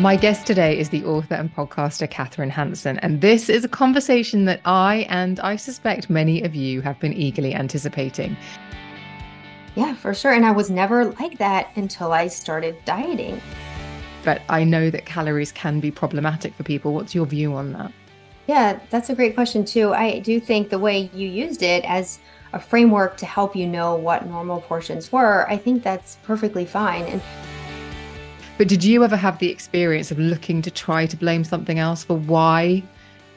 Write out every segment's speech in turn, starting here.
My guest today is the author and podcaster Kathryn Hansen, and this is a conversation that I and I suspect many of you have been eagerly anticipating. Yeah, for sure. And I was never like that until I started dieting. But I know that calories can be problematic for people. What's your view on that? Yeah, that's a great question, too. I do think the way you used it as a framework to help you know what normal portions were, I think that's perfectly fine. And but did you ever have the experience of looking to try to blame something else for why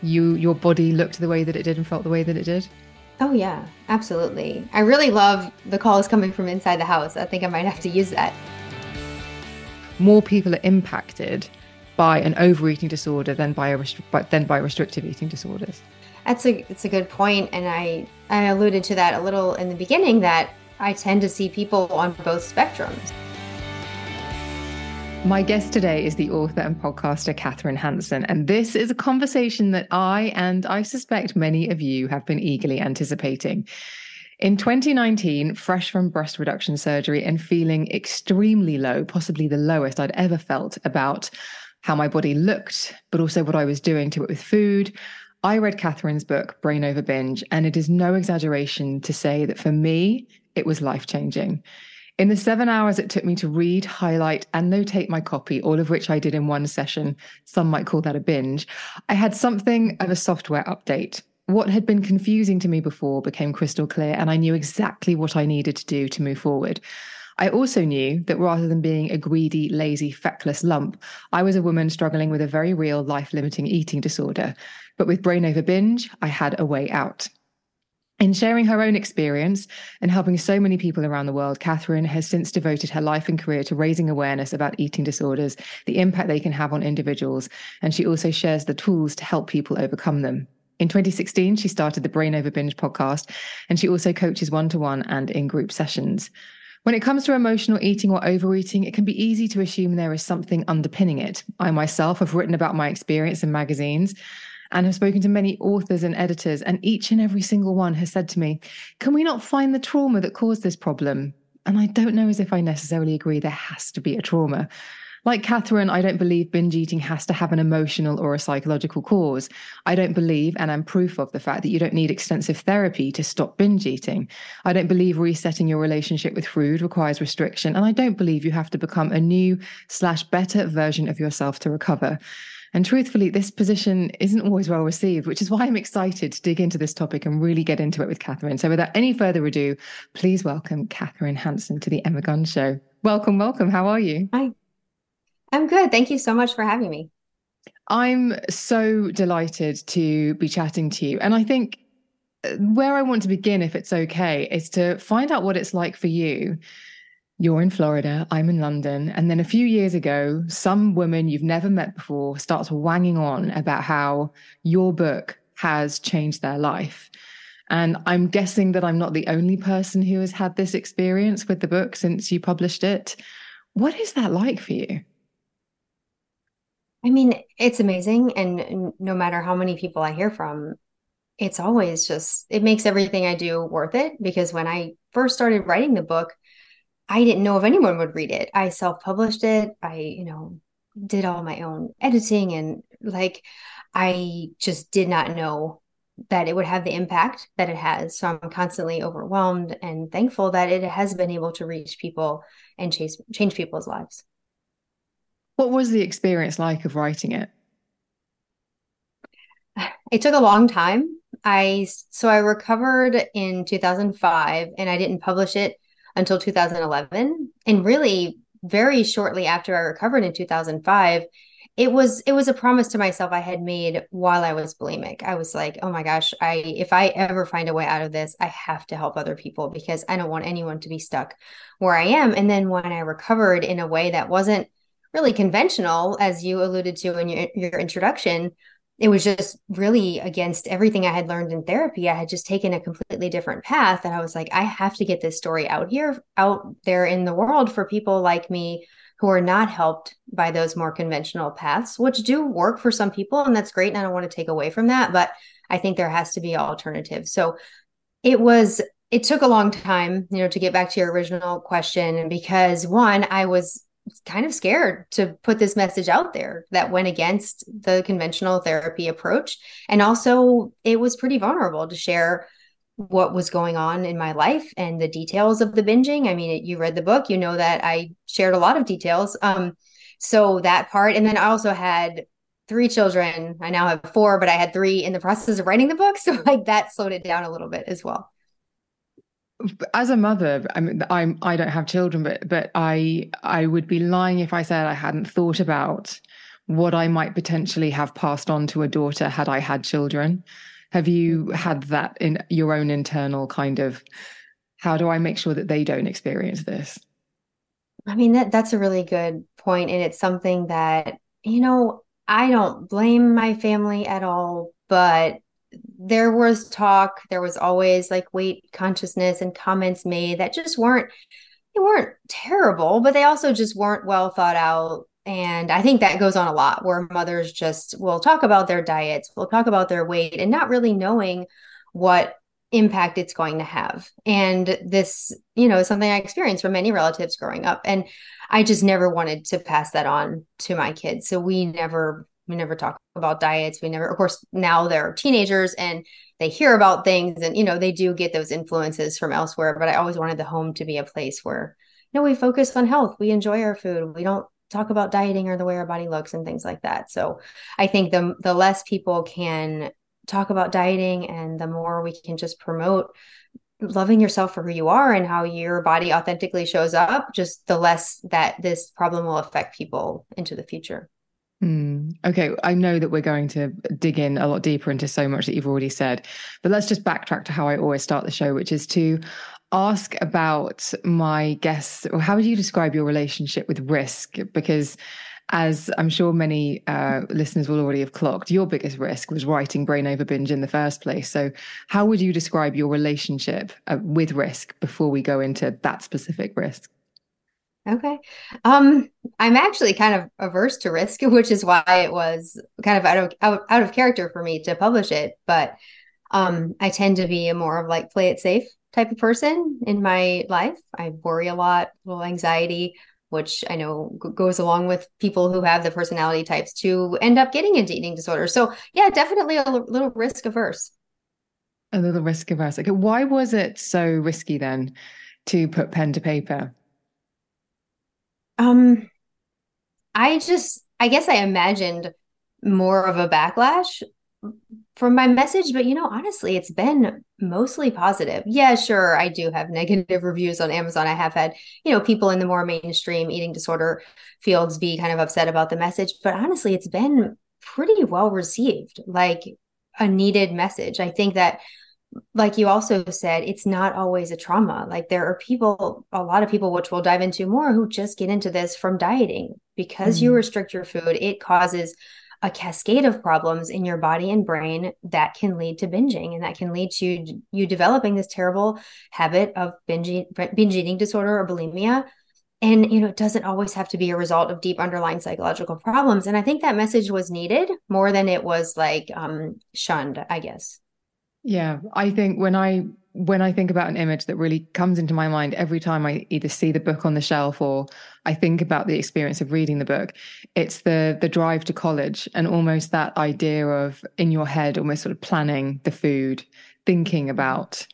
you your body looked the way that it did and felt the way that it did? Oh yeah, absolutely. I really love the calls coming from inside the house. I think I might have to use that. More people are impacted by an overeating disorder than by a restri- than by restrictive eating disorders. That's a it's a good point, and I I alluded to that a little in the beginning that I tend to see people on both spectrums. My guest today is the author and podcaster Kathryn Hansen, and this is a conversation that I and I suspect many of you have been eagerly anticipating. In 2019, fresh from breast reduction surgery and feeling extremely low, possibly the lowest I'd ever felt about how my body looked, but also what I was doing to it with food, I read Kathryn's book, Brain Over Binge, and it is no exaggeration to say that for me, it was life changing. In the seven hours it took me to read, highlight, and notate my copy, all of which I did in one session, some might call that a binge, I had something of a software update. What had been confusing to me before became crystal clear, and I knew exactly what I needed to do to move forward. I also knew that rather than being a greedy, lazy, feckless lump, I was a woman struggling with a very real life limiting eating disorder. But with Brain Over Binge, I had a way out. In sharing her own experience and helping so many people around the world, Kathryn has since devoted her life and career to raising awareness about eating disorders, the impact they can have on individuals, and she also shares the tools to help people overcome them. In 2016, she started the Brain Over Binge podcast, and she also coaches one to one and in group sessions. When it comes to emotional eating or overeating, it can be easy to assume there is something underpinning it. I myself have written about my experience in magazines and have spoken to many authors and editors, and each and every single one has said to me, Can we not find the trauma that caused this problem? And I don't know as if I necessarily agree there has to be a trauma. Like Kathryn, I don't believe binge eating has to have an emotional or a psychological cause. I don't believe, and I'm proof of the fact that you don't need extensive therapy to stop binge eating. I don't believe resetting your relationship with food requires restriction. And I don't believe you have to become a new slash better version of yourself to recover. And truthfully, this position isn't always well received, which is why I'm excited to dig into this topic and really get into it with Kathryn. So without any further ado, please welcome Kathryn Hansen to the Emma Guns Show. Welcome, welcome. How are you? Hi. I'm good. Thank you so much for having me. I'm so delighted to be chatting to you. And I think uh, where I want to begin, if it's okay, is to find out what it's like for you you're in Florida, I'm in London. And then a few years ago, some woman you've never met before starts wanging on about how your book has changed their life. And I'm guessing that I'm not the only person who has had this experience with the book since you published it. What is that like for you? I mean, it's amazing. And no matter how many people I hear from, it's always just, it makes everything I do worth it. Because when I first started writing the book, I didn't know if anyone would read it. I self-published it. I, you know, did all my own editing and like I just did not know that it would have the impact that it has. So I'm constantly overwhelmed and thankful that it has been able to reach people and chase, change people's lives. What was the experience like of writing it? It took a long time. I so I recovered in 2005 and I didn't publish it until 2011 and really very shortly after i recovered in 2005 it was it was a promise to myself i had made while i was bulimic. I was like oh my gosh i if i ever find a way out of this i have to help other people because i don't want anyone to be stuck where i am. And then when i recovered in a way that wasn't really conventional as you alluded to in your, your introduction it was just really against everything I had learned in therapy. I had just taken a completely different path. And I was like, I have to get this story out here, out there in the world for people like me who are not helped by those more conventional paths, which do work for some people. And that's great. And I don't want to take away from that. But I think there has to be alternatives. So it was, it took a long time, you know, to get back to your original question. And because one, I was kind of scared to put this message out there that went against the conventional therapy approach. And also, it was pretty vulnerable to share what was going on in my life and the details of the binging. I mean, you read the book, you know that I shared a lot of details. Um, so that part, and then I also had three children. I now have four, but I had three in the process of writing the book, so like that slowed it down a little bit as well. As a mother, I mean, I'm I don't have children, but but I I would be lying if I said I hadn't thought about what I might potentially have passed on to a daughter had I had children. Have you had that in your own internal kind of how do I make sure that they don't experience this? I mean that that's a really good point and it's something that you know I don't blame my family at all but there was talk there was always like weight consciousness and comments made that just weren't they weren't terrible but they also just weren't well thought out and I think that goes on a lot where mothers just will talk about their diets, will talk about their weight, and not really knowing what impact it's going to have. And this, you know, is something I experienced from many relatives growing up. And I just never wanted to pass that on to my kids. So we never, we never talk about diets. We never, of course, now they're teenagers and they hear about things and, you know, they do get those influences from elsewhere. But I always wanted the home to be a place where, you know, we focus on health. We enjoy our food. We don't talk about dieting or the way our body looks and things like that. So I think the the less people can talk about dieting and the more we can just promote loving yourself for who you are and how your body authentically shows up, just the less that this problem will affect people into the future. Mm, okay, I know that we're going to dig in a lot deeper into so much that you've already said, but let's just backtrack to how I always start the show, which is to ask about my guests, or how would you describe your relationship with risk? Because as I'm sure many uh, listeners will already have clocked, your biggest risk was writing Brain Over Binge in the first place. So, how would you describe your relationship uh, with risk before we go into that specific risk? Okay. Um, I'm actually kind of averse to risk, which is why it was kind of out of out, out of character for me to publish it. But um, I tend to be a more of like play it safe type of person in my life. I worry a lot, a little anxiety, which I know g- goes along with people who have the personality types to end up getting into eating disorders. So, yeah, definitely a l- little risk averse. A little risk averse. Okay. Why was it so risky then to put pen to paper? Um, I just, I guess I imagined more of a backlash from my message, but you know, honestly, it's been mostly positive. Yeah, sure, I do have negative reviews on Amazon. I have had, you know, people in the more mainstream eating disorder fields be kind of upset about the message, but honestly, it's been pretty well received, like a needed message. I think that like you also said, it's not always a trauma. Like there are people, a lot of people, which we'll dive into more, who just get into this from dieting because mm. you restrict your food. It causes a cascade of problems in your body and brain that can lead to binging and that can lead to you developing this terrible habit of binge, binge eating disorder or bulimia and you know it doesn't always have to be a result of deep underlying psychological problems and i think that message was needed more than it was like um shunned i guess yeah i think when i when I think about an image that really comes into my mind every time I either see the book on the shelf or I think about the experience of reading the book, it's the the drive to college and almost that idea of in your head almost sort of planning the food, thinking mm-hmm. about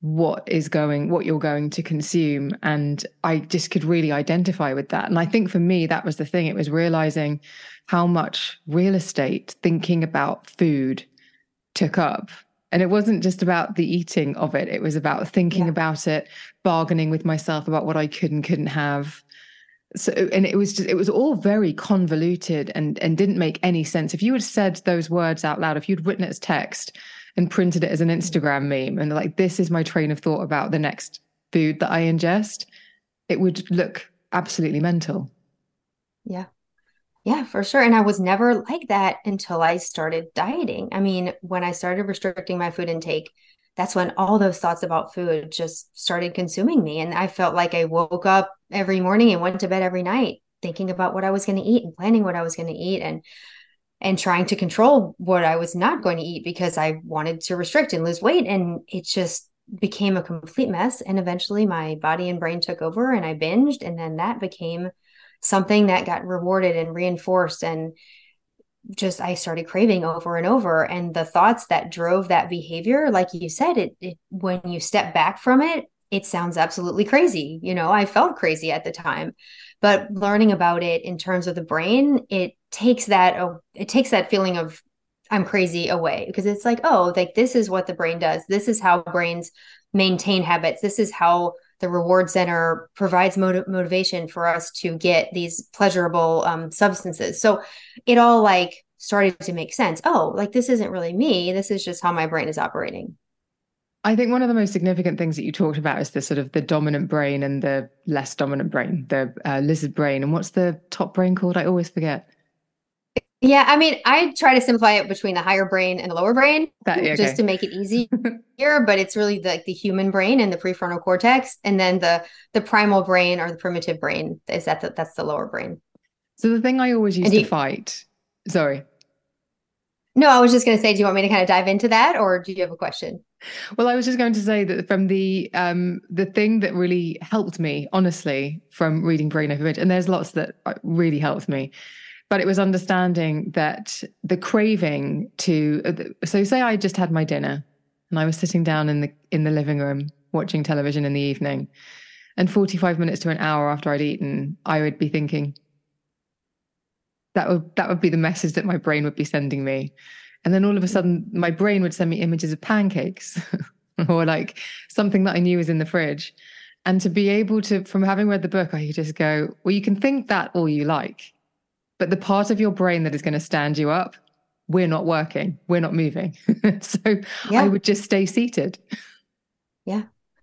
what is going what you're going to consume. And I just could really identify with that. And I think for me that was the thing. It was realizing how much real estate thinking about food took up and it wasn't just about the eating of it, it was about thinking yeah. about it, bargaining with myself about what I could and couldn't have. So and it was just it was all very convoluted and and didn't make any sense. If you had said those words out loud, if you'd written it as text and printed it as an mm. Instagram meme and like this is my train of thought about the next food that I ingest, it would look absolutely mental. Yeah. Yeah, for sure. And I was never like that until I started dieting. I mean, when I started restricting my food intake, that's when all those thoughts about food just started consuming me. And I felt like I woke up every morning and went to bed every night thinking about what I was going to eat and planning what I was going to eat and and trying to control what I was not going to eat because I wanted to restrict and lose weight. And it just became a complete mess. And eventually my body and brain took over and I binged. And then that became something that got rewarded and reinforced and just I started craving over and over. And the thoughts that drove that behavior like you said it, it when you step back from it it sounds absolutely crazy. You know I felt crazy at the time but learning about it in terms of the brain it takes that uh, it takes that feeling of I'm crazy away because it's like oh like this is what the brain does. This is how brains maintain habits. This is how the reward center provides motiv- motivation for us to get these pleasurable um, substances. So it all like started to make sense. Oh, like this isn't really me. This is just how my brain is operating. I think one of the most significant things that you talked about is the sort of the dominant brain and the less dominant brain, the uh, lizard brain. And what's the top brain called? I always forget. Yeah, I mean, I try to simplify it between the higher brain and the lower brain that, okay. just to make it easier. but it's really the, like the human brain and the prefrontal cortex, and then the the primal brain or the primitive brain is that the, that's the lower brain. So the thing I always used to fight. Sorry. No, I was just going to say, do you want me to kind of dive into that, or do you have a question? Well, I was just going to say that from the um the thing that really helped me, honestly, from reading Brain Over Binge, and there's lots that uh, really helped me but it was understanding that the craving to uh, so say i just had my dinner and i was sitting down in the in the living room watching television in the evening and 45 minutes to an hour after i'd eaten i would be thinking that would that would be the message that my brain would be sending me. And then all of a sudden my brain would send me images of pancakes or like something that i knew was in the fridge. And to be able to from having read the book i could just go well you can think that all you like but the part of your brain that is going to stand you up, we're not working, we're not moving. so yeah. I would just stay seated. Yeah.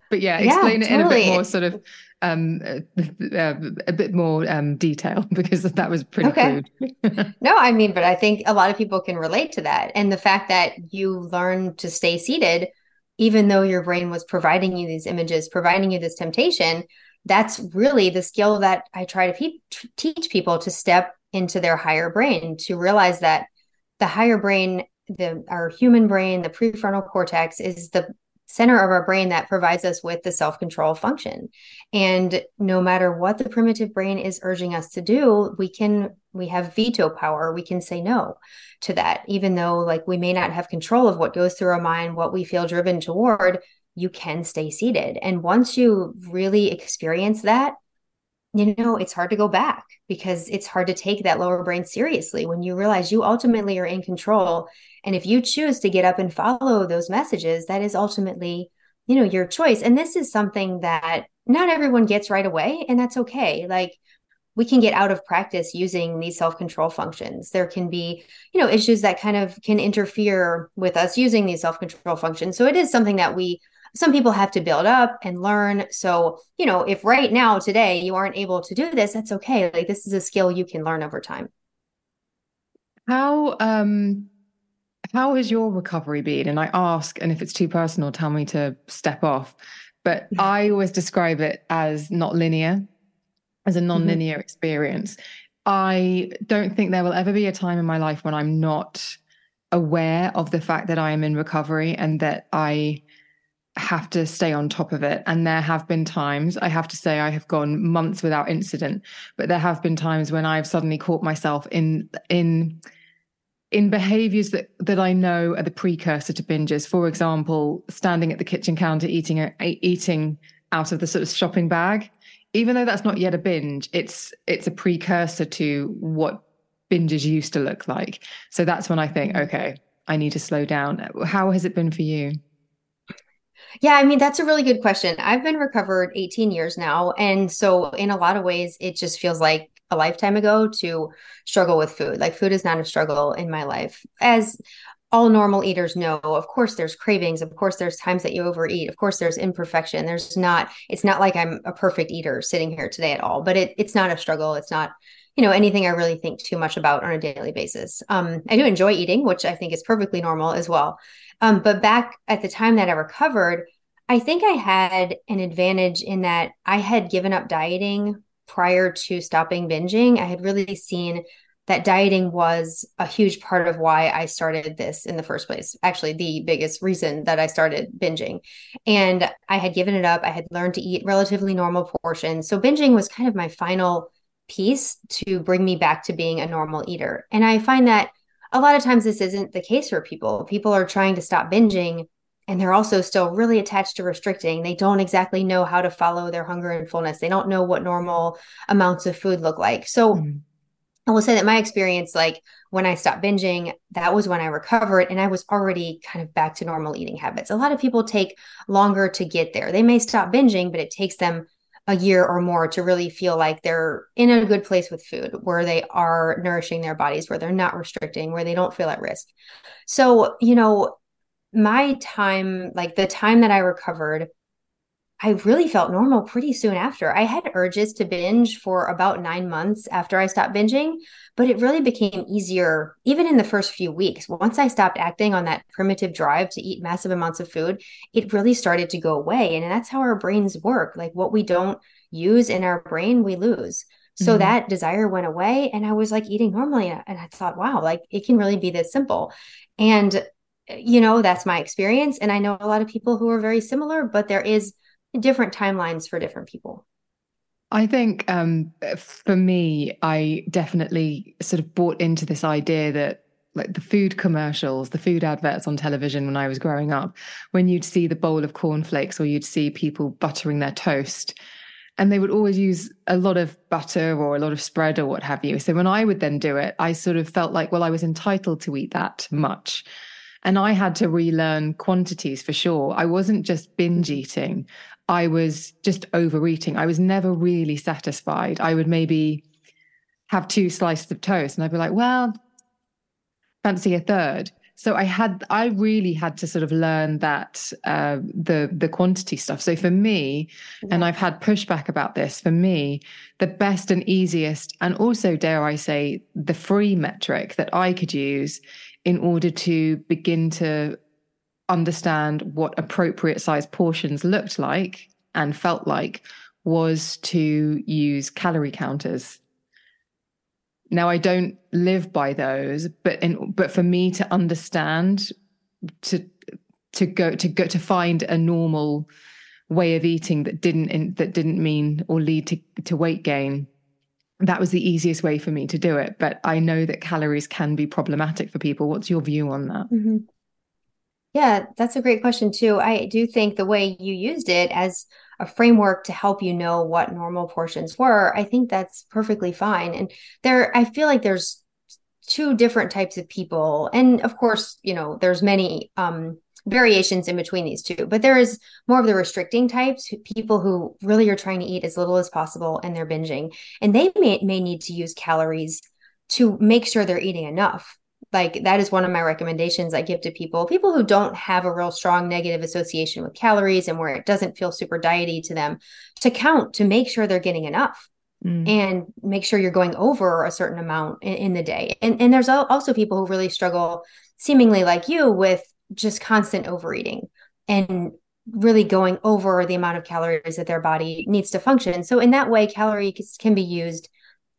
But yeah, explain yeah, it totally. in a bit more sort of um uh, uh, a bit more um detail because that was pretty okay. crude. no, I mean, but I think a lot of people can relate to that. And the fact that you learn to stay seated, even though your brain was providing you these images, providing you this temptation, that's really the skill that I try to pe- teach people to step into their higher brain to realize that the higher brain the our human brain the prefrontal cortex is the center of our brain that provides us with the self-control function. And no matter what the primitive brain is urging us to do we can we have veto power. We can say no to that. Even though like we may not have control of what goes through our mind what we feel driven toward you can stay seated. And once you really experience that you know, it's hard to go back because it's hard to take that lower brain seriously when you realize you ultimately are in control. And if you choose to get up and follow those messages, that is ultimately, you know, your choice. And this is something that not everyone gets right away, and that's okay. Like, we can get out of practice using these self-control functions there can be you know issues that kind of can interfere with us using these self-control functions so it is something that we some people have to build up and learn. So, you know, if right now, today, you aren't able to do this, that's okay. Like, this is a skill you can learn over time. How, um, how has your recovery been? And I ask, and if it's too personal, tell me to step off. But I always describe it as not linear, as a non linear mm-hmm. experience. I don't think there will ever be a time in my life when I'm not aware of the fact that I am in recovery and that I have to stay on top of it. And there have been times, I have to say, I have gone months without incident, but there have been times when I've suddenly caught myself in in in behaviors that that I know are the precursor to binges. For example, standing at the kitchen counter eating a, eating out of the sort of shopping bag, even though that's not yet a binge, it's it's a precursor to what binges used to look like. So that's when I think, mm-hmm. okay, I need to slow down. How has it been for you? Yeah, I mean, that's a really good question. I've been recovered 18 years now. And so, in a lot of ways, it just feels like a lifetime ago to struggle with food. Like, food is not a struggle in my life. As all normal eaters know, of course, there's cravings. Of course, there's times that you overeat. Of course, there's imperfection. There's not, it's not like I'm a perfect eater sitting here today at all, but it, it's not a struggle. It's not, you know, anything I really think too much about on a daily basis. Um, I do enjoy eating, which I think is perfectly normal as well. Um, but back at the time that I recovered, I think I had an advantage in that I had given up dieting prior to stopping binging. I had really seen that dieting was a huge part of why I started this in the first place. Actually, the biggest reason that I started binging. And I had given it up. I had learned to eat relatively normal portions. So binging was kind of my final piece to bring me back to being a normal eater. And I find that a lot of times this isn't the case for people. People are trying to stop binging and they're also still really attached to restricting. They don't exactly know how to follow their hunger and fullness. They don't know what normal amounts of food look like. So mm. I will say that my experience, like when I stopped binging, that was when I recovered and I was already kind of back to normal eating habits. A lot of people take longer to get there. They may stop binging, but it takes them a year or more to really feel like they're in a good place with food, where they are nourishing their bodies, where they're not restricting, where they don't feel at risk. So, you know, my time, like the time that I recovered, I really felt normal pretty soon after. I had urges to binge for about nine months after I stopped binging, but it really became easier even in the first few weeks. Once I stopped acting on that primitive drive to eat massive amounts of food, it really started to go away. And that's how our brains work. Like what we don't use in our brain, we lose. So mm-hmm. that desire went away and I was like eating normally. And I thought, wow, like it can really be this simple. And, you know, that's my experience. And I know a lot of people who are very similar, but there is different timelines for different people. I think um, for me, I definitely sort of bought into this idea that like the food commercials, the food adverts on television when I was growing up, when you'd see the bowl of cornflakes or you'd see people buttering their toast, and they would always use a lot of butter or a lot of spread or what have you. So when I would then do it, I sort of felt like, well, I was entitled to eat that much. And I had to relearn quantities for sure. I wasn't just binge eating. I was just overeating. I was never really satisfied. I would maybe have two slices of toast and I'd be like, well, fancy a third. So I had, I really had to sort of learn that uh, the the quantity stuff. So for me, yeah. and I've had pushback about this. For me, the best and easiest, and also dare I say, the free metric that I could use in order to begin to understand what appropriate size portions looked like and felt like was to use calorie counters. Now I don't live by those, but in, but for me to understand to to go to go to find a normal way of eating that didn't that didn't mean or lead to to weight gain that was the easiest way for me to do it but i know that calories can be problematic for people what's your view on that mm-hmm. Yeah, that's a great question too. I do think the way you used it as a framework to help you know what normal portions were, I think that's perfectly fine. And there I feel like there's two different types of people. And of course, you know, there's many um variations in between these two, but there is more of the restricting types, people who really are trying to eat as little as possible and they're binging. And they may may need to use calories to make sure they're eating enough like that is one of my recommendations I give to people, people who don't have a real strong negative association with calories and where it doesn't feel super diety to them, to count to make sure they're getting enough. Mm. And make sure you're going over a certain amount in, in the day. And and there's also people who really struggle, seemingly like you, with just constant overeating and really going over the amount of calories that their body needs to function. So in that way, calories can be used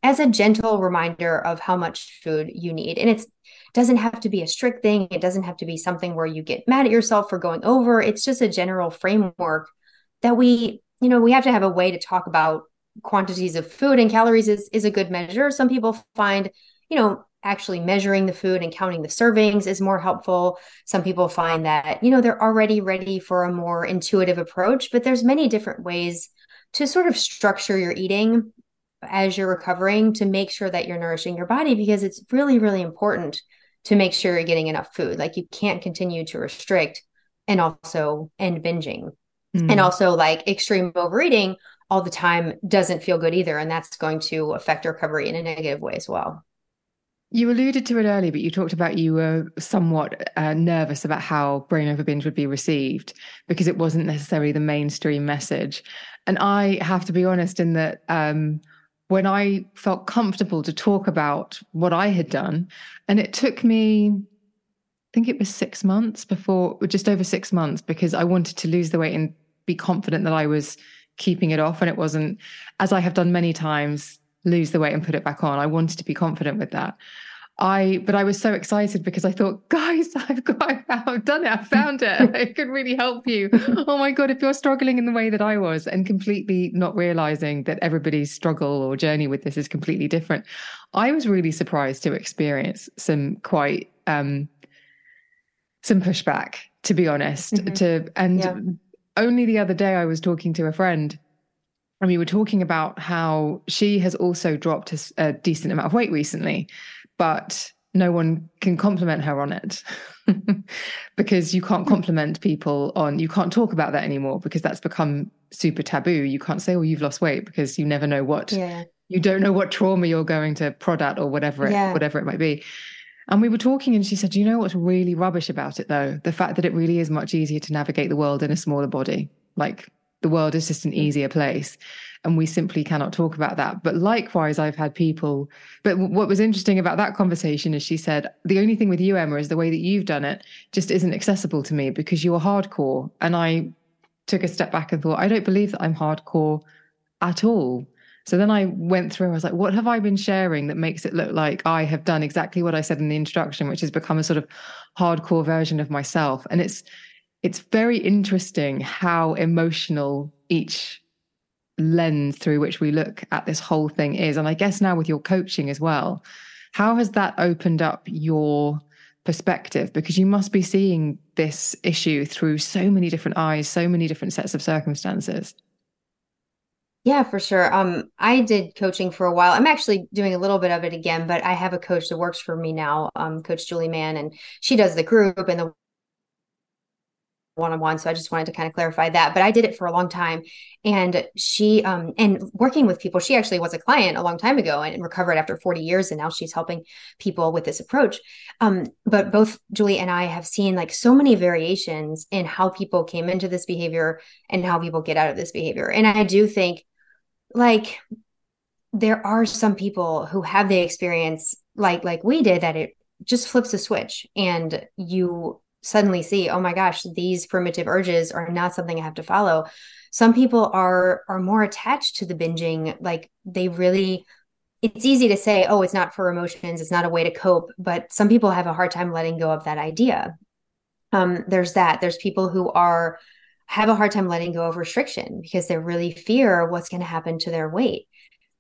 as a gentle reminder of how much food you need. And it's doesn't have to be a strict thing. It doesn't have to be something where you get mad at yourself for going over. It's just a general framework that we, you know, we have to have a way to talk about quantities of food and calories is, is a good measure. Some people find, you know, actually measuring the food and counting the servings is more helpful. Some people find that, you know, they're already ready for a more intuitive approach, but there's many different ways to sort of structure your eating as you're recovering to make sure that you're nourishing your body because it's really really important to make sure you're getting enough food. Like you can't continue to restrict and also end binging. Mm. And also like extreme overeating all the time doesn't feel good either. And that's going to affect recovery in a negative way as well. You alluded to it earlier, but you talked about you were somewhat uh, nervous about how Brain Over Binge would be received because it wasn't necessarily the mainstream message. And I have to be honest in that um, when I felt comfortable to talk about what I had done. And it took me, I think it was six months before, just over six months, because I wanted to lose the weight and be confident that I was keeping it off. And it wasn't, as I have done many times, lose the weight and put it back on. I wanted to be confident with that. I but I was so excited because I thought, guys, I've got I've done it. I found it. I could really help you. oh my God, if you're struggling in the way that I was and completely not realizing that everybody's struggle or journey with this is completely different. I was really surprised to experience some quite um some pushback, to be honest. Mm-hmm. To and yeah. only the other day I was talking to a friend and we were talking about how she has also dropped a, a decent amount of weight recently but no one can compliment her on it. Because you can't compliment people on you can't talk about that anymore because that's become super taboo. You can't say oh you've lost weight because you never know what yeah. you don't know what trauma you're going to prod at or whatever it, yeah. whatever it might be. And we were talking and she said you know what's really rubbish about it though? The fact that it really is much easier to navigate the world in a smaller body. Like the world is just an mm. easier place and we simply cannot talk about that. But likewise i've had people but what was interesting about that conversation is she said the only thing with you emma is the way that you've done it just isn't accessible to me because you're hardcore. And i took a step back and thought i don't believe that i'm hardcore at all. So then i went through i was like what have i been sharing that makes it look like i have done exactly what i said in the introduction which has become a sort of hardcore version of myself? And it's it's very interesting how emotional each lens through which we look at this whole thing is. And I guess now with your coaching as well, how has that opened up your perspective? Because you must be seeing this issue through so many different eyes, so many different sets of circumstances. Yeah, for sure. Um, I did coaching for a while. I'm actually doing a little bit of it again, but I have a coach that works for me now, um, Coach Julie Mann, and she does the group and the one-on-one so i just wanted to kind of clarify that but i did it for a long time. And she um and working with people she actually was a client a long time ago and recovered after 40 years and now she's helping people with this approach. Um but both julie and i have seen like so many variations in how people came into this behavior and how people get out of this behavior. And i do think like there are some people who have the experience like like we did that it just flips a switch and you suddenly see oh my gosh these primitive urges are not something i have to follow. Some people are are more attached to the binging like they really it's easy to say oh it's not for emotions it's not a way to cope but some people have a hard time letting go of that idea. Um, there's that there's people who are have a hard time letting go of restriction because they really fear what's going to happen to their weight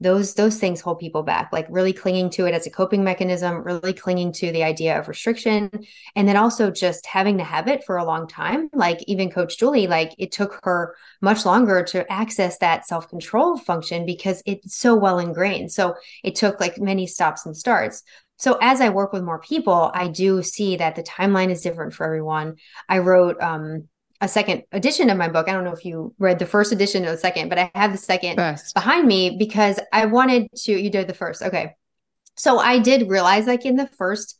those those things hold people back like really clinging to it as a coping mechanism really clinging to the idea of restriction and then also just having the habit for a long time like even coach julie like it took her much longer to access that self-control function because it's so well ingrained. So it took like many stops and starts. So as i work with more people i do see that the timeline is different for everyone. I wrote um a second edition of my book. I don't know if you read the first edition or the second, but I have the second first. behind me because I wanted to. You did the first, okay? So I did realize, like in the first,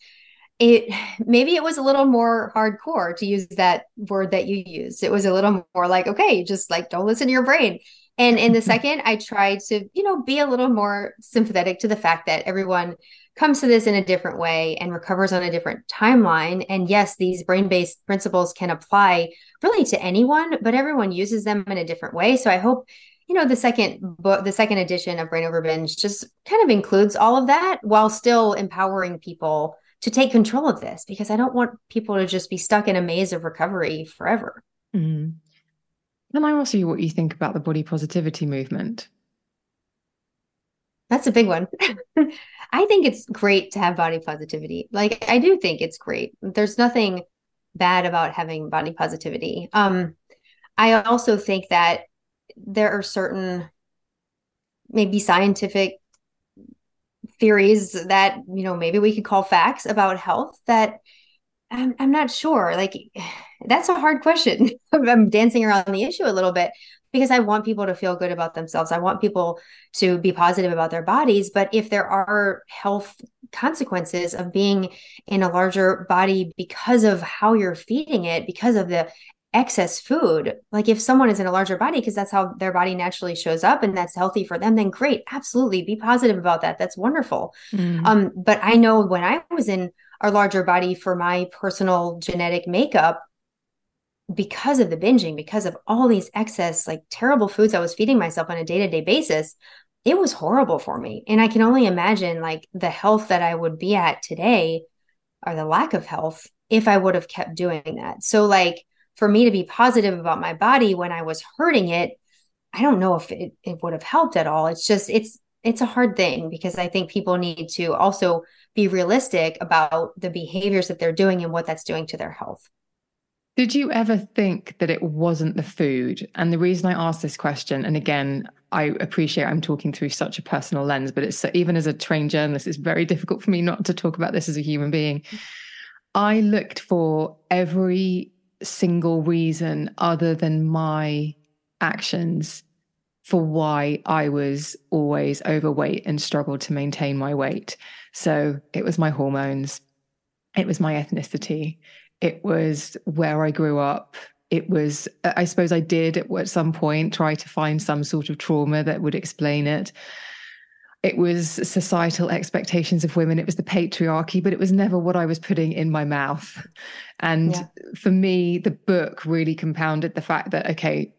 it maybe it was a little more hardcore to use that word that you used. It was a little more like, okay, just like don't listen to your brain. And in the second, I tried to, you know, be a little more sympathetic to the fact that everyone comes to this in a different way and recovers on a different timeline. And yes, these brain based principles can apply really to anyone, but everyone uses them in a different way. So I hope you know the second book the second edition of brain over binge just kind of includes all of that while still empowering people to take control of this because i don't want people to just be stuck in a maze of recovery forever mm-hmm. Can i ask you what you think about the body positivity movement that's a big one. I think it's great to have body positivity. Like I do think it's great. There's nothing bad about having body positivity. Um I also think that there are certain maybe scientific theories that, you know, maybe we could call facts about health that I'm, I'm not sure. Like, that's a hard question. I'm dancing around the issue a little bit because I want people to feel good about themselves. I want people to be positive about their bodies. But if there are health consequences of being in a larger body because of how you're feeding it, because of the excess food, like if someone is in a larger body because that's how their body naturally shows up and that's healthy for them, then great. Absolutely. Be positive about that. That's wonderful. Mm. Um, but I know when I was in a larger body for my personal genetic makeup, because of the binging, because of all these excess, like terrible foods I was feeding myself on a day to day basis, it was horrible for me. And I can only imagine like the health that I would be at today or the lack of health if I would have kept doing that. So, like, for me to be positive about my body when I was hurting it, I don't know if it, it would have helped at all. It's just, it's, it's a hard thing because I think people need to also be realistic about the behaviors that they're doing and what that's doing to their health. Did you ever think that it wasn't the food? And the reason I asked this question, and again, I appreciate I'm talking through such a personal lens, but it's even as a trained journalist, it's very difficult for me not to talk about this as a human being. I looked for every single reason other than my actions for why I was always overweight and struggled to maintain my weight. So it was my hormones, it was my ethnicity, it was where I grew up. It was, I suppose I did at some point try to find some sort of trauma that would explain it. It was societal expectations of women. It was the patriarchy, but it was never what I was putting in my mouth. And yeah. for me, the book really compounded the fact that, okay,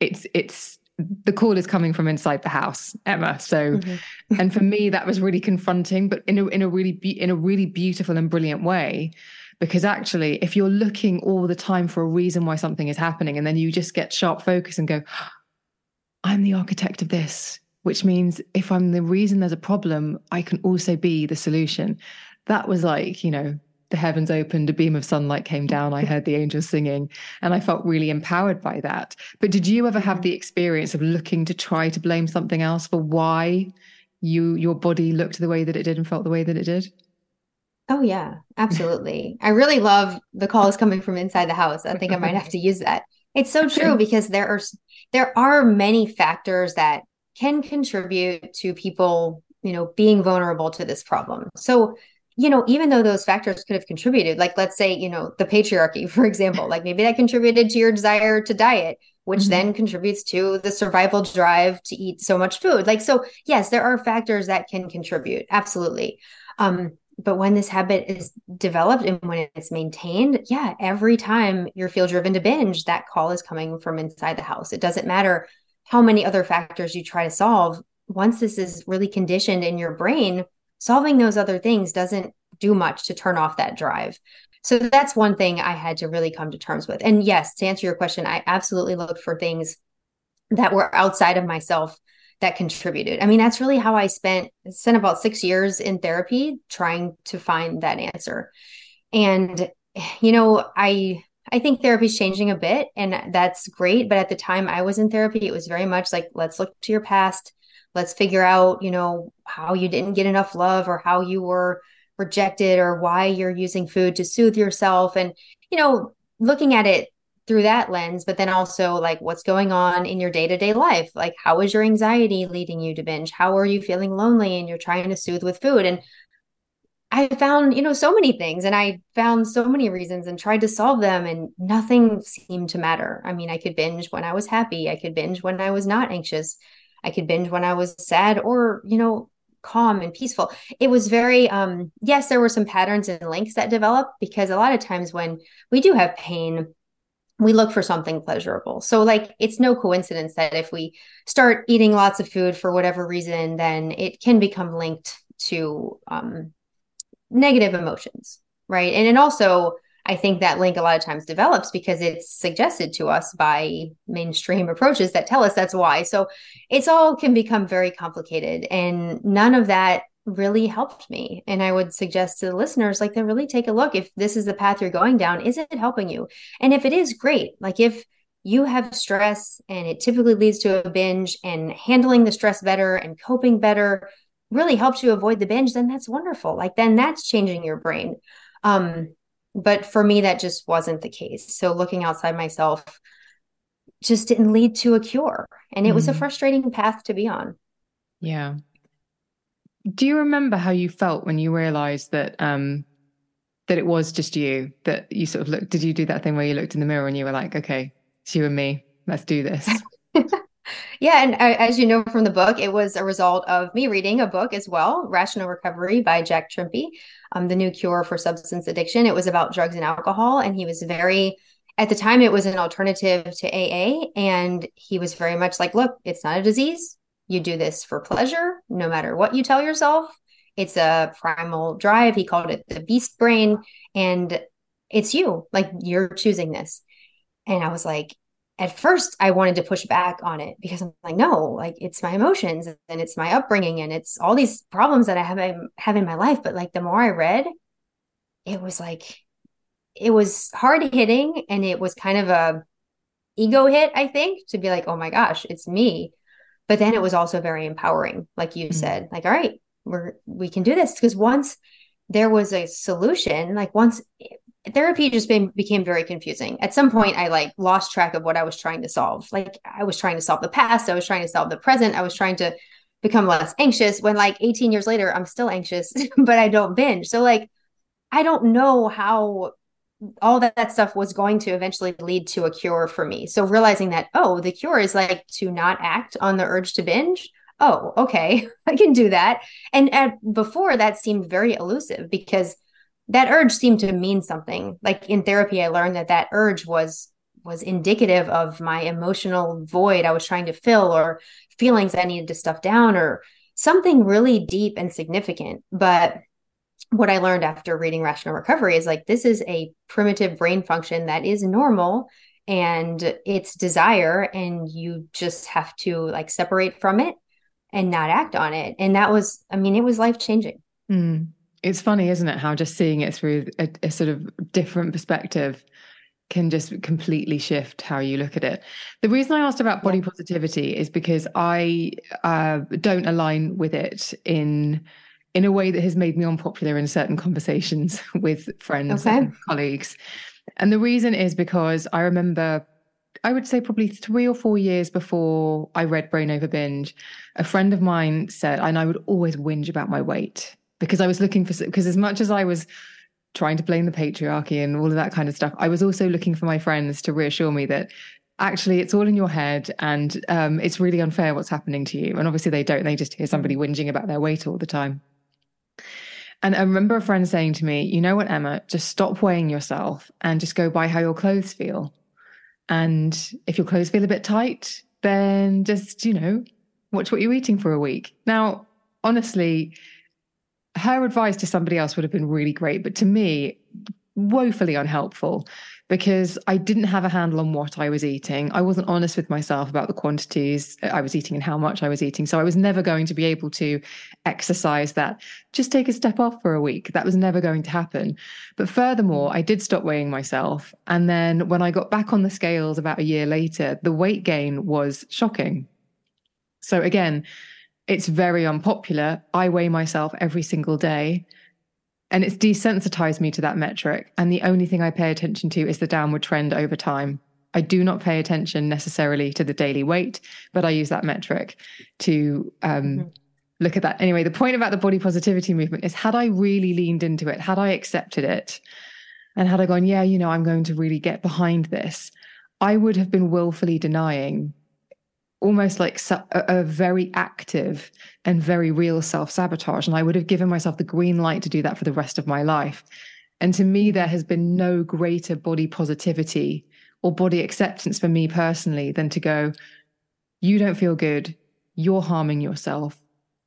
it's, it's, the call is coming from inside the house, Emma. So, mm-hmm. and for me, that was really confronting, but in a in a really be- in a really beautiful and brilliant way because actually if you're looking all the time for a reason why something is happening and then you just get sharp focus and go ah, i'm the architect of this which means if i'm the reason there's a problem i can also be the solution. That was like you know the heavens opened a beam of sunlight came down i heard the angels singing and i felt really empowered by that. But did you ever have the experience of looking to try to blame something else for why you your body looked the way that it did and felt the way that it did Oh yeah, absolutely. I really love the calls coming from inside the house. I think I might have to use that. It's so true because there are there are many factors that can contribute to people, you know, being vulnerable to this problem. So, you know, even though those factors could have contributed, like let's say, you know, the patriarchy, for example, like maybe that contributed to your desire to diet, which mm-hmm. then contributes to the survival drive to eat so much food. Like so, yes, there are factors that can contribute. Absolutely. Um, but when this habit is developed and when it's maintained yeah every time you feel driven to binge that call is coming from inside the house. It doesn't matter how many other factors you try to solve once this is really conditioned in your brain solving those other things doesn't do much to turn off that drive. So that's one thing i had to really come to terms with. And yes to answer your question i absolutely looked for things that were outside of myself that contributed. I mean, that's really how I spent spent about six years in therapy trying to find that answer. And you know, I I think therapy is changing a bit, and that's great. But at the time I was in therapy, it was very much like, let's look to your past. Let's figure out, you know, how you didn't get enough love or how you were rejected or why you're using food to soothe yourself. And, you know, looking at it through that lens, but then also like what's going on in your day to day life. Like, how is your anxiety leading you to binge? How are you feeling lonely and you're trying to soothe with food? And I found, you know, so many things and I found so many reasons and tried to solve them and nothing seemed to matter. I mean, I could binge when I was happy, I could binge when I was not anxious, I could binge when I was sad or, you know, calm and peaceful. It was very um yes, there were some patterns and links that developed because a lot of times when we do have pain we look for something pleasurable. So, like, it's no coincidence that if we start eating lots of food for whatever reason, then it can become linked to um, negative emotions, right? And then also, I think that link a lot of times develops because it's suggested to us by mainstream approaches that tell us that's why. So, it's all can become very complicated, and none of that really helped me. And I would suggest to the listeners, like, to really take a look if this is the path you're going down, is it helping you? And if it is, great. Like, if you have stress and it typically leads to a binge, and handling the stress better and coping better really helps you avoid the binge, then that's wonderful. Like, then that's changing your brain. Um, but for me, that just wasn't the case. So, looking outside myself just didn't lead to a cure. And it mm. was a mm. frustrating path to be on. Yeah. Do you remember how you felt when you realized that um that it was just you that you sort of looked did you do that thing where you looked in the mirror and you were like okay it's you and me. Let's do this. Yeah and uh, as you know from the book it was a result of me reading a book as well rational recovery by jack Trimpey um, the new cure for substance addiction. It was about drugs and alcohol and he was very at the time it was an alternative to aa and he was very much like look it's not a disease You do this for pleasure, no matter what you tell yourself. It's a primal drive. He called it the beast brain. And it's you, like you're choosing this. And I was like, at first I wanted to push back on it because I'm like, no, like it's my emotions and it's my upbringing and it's all these problems that I have I have in my life. But like the more I read, it was like it was hard hitting and it was kind of a ego hit, I think, to be like, oh my gosh, it's me. But then it was also very empowering, like you mm-hmm. said, like, all right, we're we can do this. Because once there was a solution, like once therapy just been, became very confusing. At some point, I like lost track of what I was trying to solve. Like I was trying to solve the past, I was trying to solve the present, I was trying to become less anxious. When like 18 years later, I'm still anxious, but I don't binge. So like I don't know how all that, that stuff was going to eventually lead to a cure for me. So realizing that, oh, the cure is like to not act on the urge to binge. Oh, okay, I can do that. And at, before that seemed very elusive because that urge seemed to mean something. Like in therapy, I learned that that urge was was indicative of my emotional void I was trying to fill or feelings I needed to stuff down or something really deep and significant. But what I learned after reading Rational Recovery is like this is a primitive brain function that is normal and it's desire and you just have to like separate from it and not act on it. And that was I mean it was life changing. Mm. It's funny, isn't it? How just seeing it through a, a, sort of different perspective can just completely shift how you look at it. The reason I asked about body positivity is because I uh, don't align with it in in a way that has made me unpopular in certain conversations with friends okay. and colleagues. And the reason is because I remember I would say probably three or four years before I read Brain Over Binge, a friend of mine said, and I would always whinge about my weight because I was looking for because as much as I was trying to blame the patriarchy and all of that kind of stuff, I was also looking for my friends to reassure me that actually it's all in your head and um, it's really unfair what's happening to you. And obviously they don't; they just hear somebody whinging about their weight all the time. And I remember a friend saying to me, "You know what, Emma? Just stop weighing yourself and just go by how your clothes feel. And if your clothes feel a bit tight, then just you know watch what you're eating for a week." Now, honestly her advice to somebody else would have been really great, but to me, woefully unhelpful because I didn't have a handle on what I was eating. I wasn't honest with myself about the quantities I was eating and how much I was eating. So I was never going to be able to exercise that. Just take a step off for a week. That was never going to happen. But furthermore, I did stop weighing myself. And then when I got back on the scales about a year later, the weight gain was shocking. So again, it's very unpopular. I weigh myself every single day. And it's desensitized me to that metric. And the only thing I pay attention to is the downward trend over time. I do not pay attention necessarily to the daily weight, but I use that metric to um, mm-hmm. look at that. Anyway, the point about the body positivity movement is had I really leaned into it, had I accepted it, and had I gone, yeah, you know, I'm going to really get behind this, I would have been willfully denying almost like a, a very active and very real self sabotage. And I would have given myself the green light to do that for the rest of my life. And to me, there has been no greater body positivity or body acceptance for me personally than to go, you don't feel good. You're harming yourself.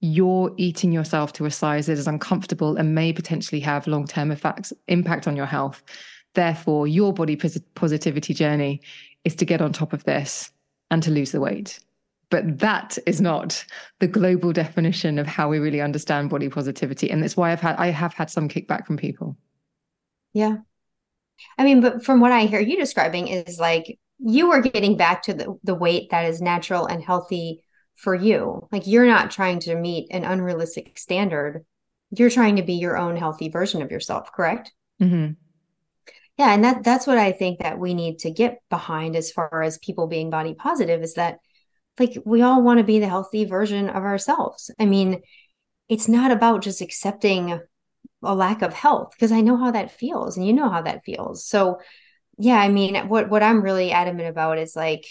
You're eating yourself to a size that is uncomfortable and may potentially have long term effects, impact on your health. Therefore, your body positivity journey is to get on top of this and to lose the weight. But that is not the global definition of how we really understand body positivity. And that's why I've had I have had some kickback from people. Yeah. I mean, but from what I hear you describing is like you are getting back to the, the weight that is natural and healthy for you. Like you're not trying to meet an unrealistic standard. You're trying to be your own healthy version of yourself, correct? Mm-hmm yeah and that that's what i think that we need to get behind as far as people being body positive is that like we all want to be the healthy version of ourselves. I mean it's not about just accepting a lack of health because i know how that feels and you know how that feels. So yeah i mean what what i'm really adamant about is like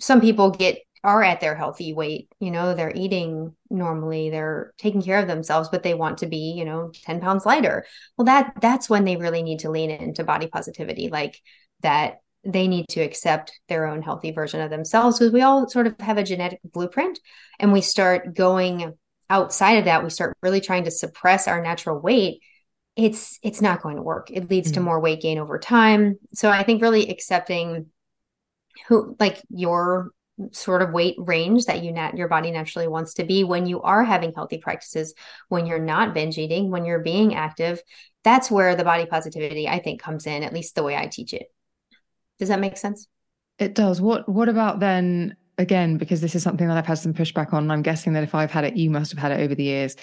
some people get are at their healthy weight you know they're eating normally they're taking care of themselves but they want to be you know 10 pounds lighter. Well that that's when they really need to lean into body positivity like that they need to accept their own healthy version of themselves because we all sort of have a genetic blueprint and we start going outside of that we start really trying to suppress our natural weight it's it's not going to work. It leads mm-hmm. to more weight gain over time. So i think really accepting who like your sort of weight range that you nat- your body naturally wants to be when you are having healthy practices when you're not binge eating when you're being active that's where the body positivity i think comes in at least the way i teach it. Does that make sense? It does. What what about then again because this is something that i've had some pushback on i'm guessing that if i've had it you must have had it over the years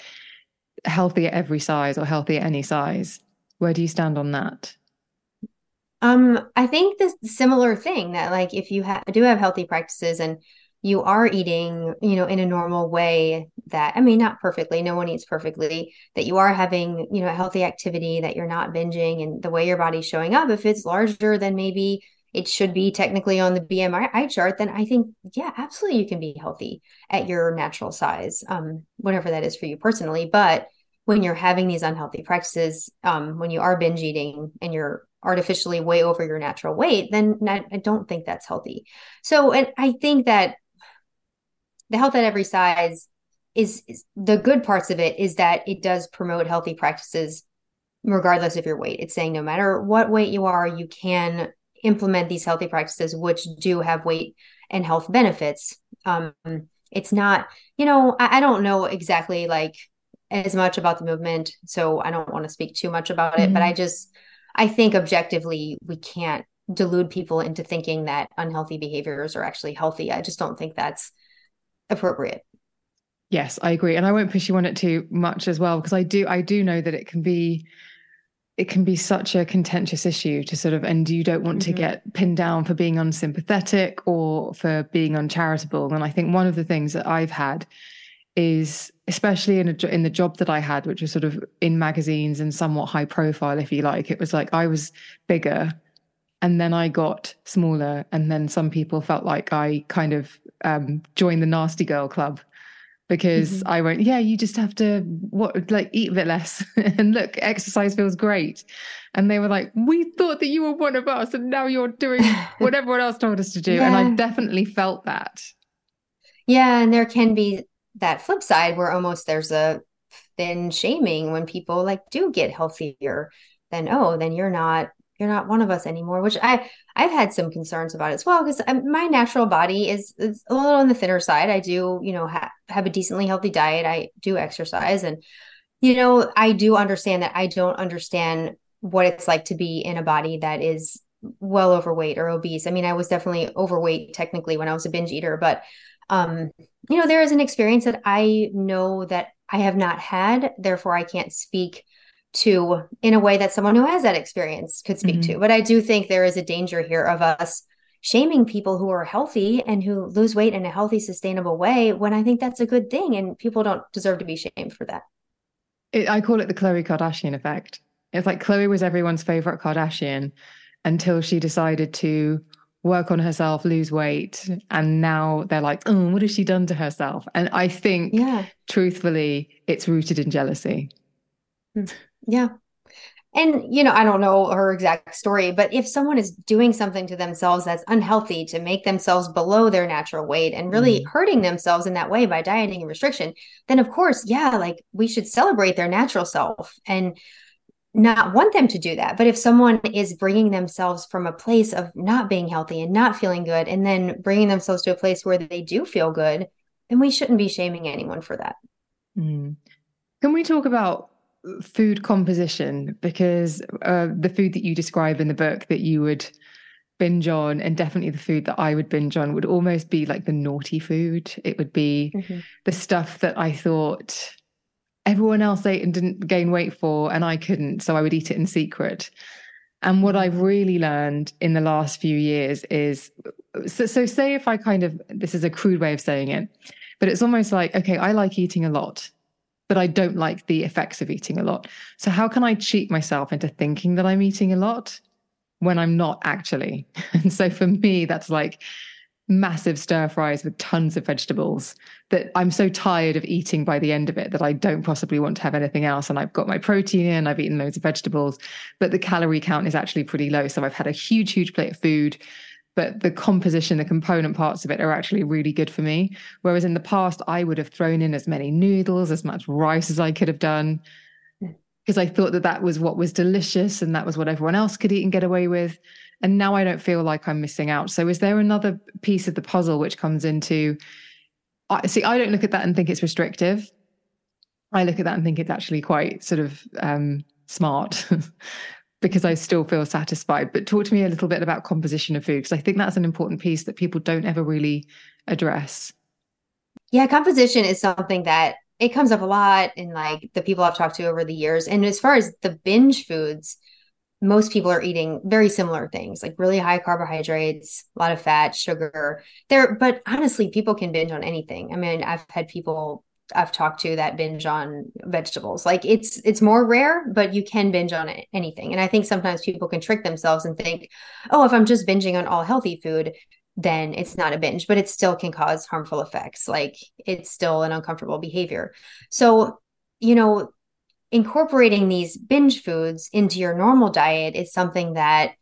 healthy at every size or healthy at any size. Where do you stand on that um, I think this similar thing that like if you ha- do have healthy practices and you are eating, you know, in a normal way that I mean not perfectly, no one eats perfectly, that you are having, you know, a healthy activity, that you're not binging and the way your body's showing up, if it's larger than maybe it should be technically on the BMI chart, then I think, yeah, absolutely you can be healthy at your natural size, um, whatever that is for you personally. But when you're having these unhealthy practices, um, when you are binge eating and you're artificially way over your natural weight, then I don't think that's healthy. So, and I think that the health at every size is, is, the good parts of it is that it does promote healthy practices regardless of your weight. It's saying no matter what weight you are, you can implement these healthy practices, which do have weight and health benefits. Um, it's not, you know, I, I don't know exactly like as much about the movement, so I don't want to speak too much about it, mm-hmm. but I just I think objectively, we can't delude people into thinking that unhealthy behaviors are actually healthy. I just don't think that's appropriate. Yes, I agree. And I won't push you on it too much as well, because I do I do know that it can be it can be such a contentious issue to sort of and you don't want mm-hmm. to get pinned down for being unsympathetic or for being uncharitable. And I think one of the things that I've had is especially in a, in the job that I had, which was sort of in magazines and somewhat high profile, if you like. It was like I was bigger, and then I got smaller, and then some people felt like I kind of um, joined the nasty girl club because mm-hmm. I went, yeah, you just have to what like eat a bit less and look, exercise feels great. And they were like, we thought that you were one of us, and now you're doing what everyone else told us to do. Yeah. And I definitely felt that. Yeah, and there can be that flip side where almost there's a thin shaming when people like do get healthier then oh then you're not you're not one of us anymore which i i've had some concerns about as well because um, my natural body is, is, a little on the thinner side. I do you know ha- have a decently healthy diet. I do exercise and you know i do understand that i don't understand what it's like to be in a body that is well overweight or obese. I mean i was definitely overweight technically when i was a binge eater but um, you know, there is an experience that I know that I have not had, therefore I can't speak to in a way that someone who has that experience could speak mm-hmm. to. But I do think there is a danger here of us shaming people who are healthy and who lose weight in a healthy, sustainable way when I think that's a good thing and people don't deserve to be shamed for that. It, I call it the Khloe Kardashian effect. It's like Khloe was everyone's favorite Kardashian until she decided to work on herself, lose weight. And now they're like, oh, what has she done to herself? And I think, yeah. truthfully, it's rooted in jealousy. Hmm. Yeah. And, you know, I don't know her exact story, but if someone is doing something to themselves that's unhealthy to make themselves below their natural weight and really mm. hurting themselves in that way by dieting and restriction, then of course, yeah, like we should celebrate their natural self. And not want them to do that. But if someone is bringing themselves from a place of not being healthy and not feeling good, and then bringing themselves to a place where they do feel good, then we shouldn't be shaming anyone for that. Mm. Can we talk about food composition? Because uh, the food that you describe in the book that you would binge on, and definitely the food that I would binge on, would almost be like the naughty food. It would be mm-hmm. the stuff that I thought everyone else ate and didn't gain weight for, and I couldn't. So I would eat it in secret. And what I've really learned in the last few years is so, so, say if I kind of, this is a crude way of saying it, but it's almost like, okay, I like eating a lot, but I don't like the effects of eating a lot. So, how can I cheat myself into thinking that I'm eating a lot when I'm not actually? And so, for me, that's like massive stir fries with tons of vegetables that I'm so tired of eating by the end of it that I don't possibly want to have anything else. And I've got my protein in, I've eaten loads of vegetables, but the calorie count is actually pretty low. So I've had a huge, huge plate of food, but the composition, the component parts of it are actually really good for me. Whereas in the past, I would have thrown in as many noodles, as much rice as I could have done because I thought that that was what was delicious and that was what everyone else could eat and get away with. And now I don't feel like I'm missing out. So is there another piece of the puzzle which comes into? I see. I don't look at that and think it's restrictive. I look at that and think it's actually quite sort of um, smart because I still feel satisfied. But talk to me a little bit about composition of food because I think that's an important piece that people don't ever really address. Yeah, composition is something that it comes up a lot in like the people I've talked to over the years. And as far as the binge foods, most people are eating very similar things, like really high carbohydrates, a lot of fat, sugar. There, but honestly, people can binge on anything. I mean, I've had people I've talked to that binge on vegetables. Like it's it's more rare, but you can binge on anything. And I think sometimes people can trick themselves and think, "Oh, if I'm just binging on all healthy food, then it's not a binge, but it still can cause harmful effects. Like it's still an uncomfortable behavior. So, you know, incorporating these binge foods into your normal diet is something that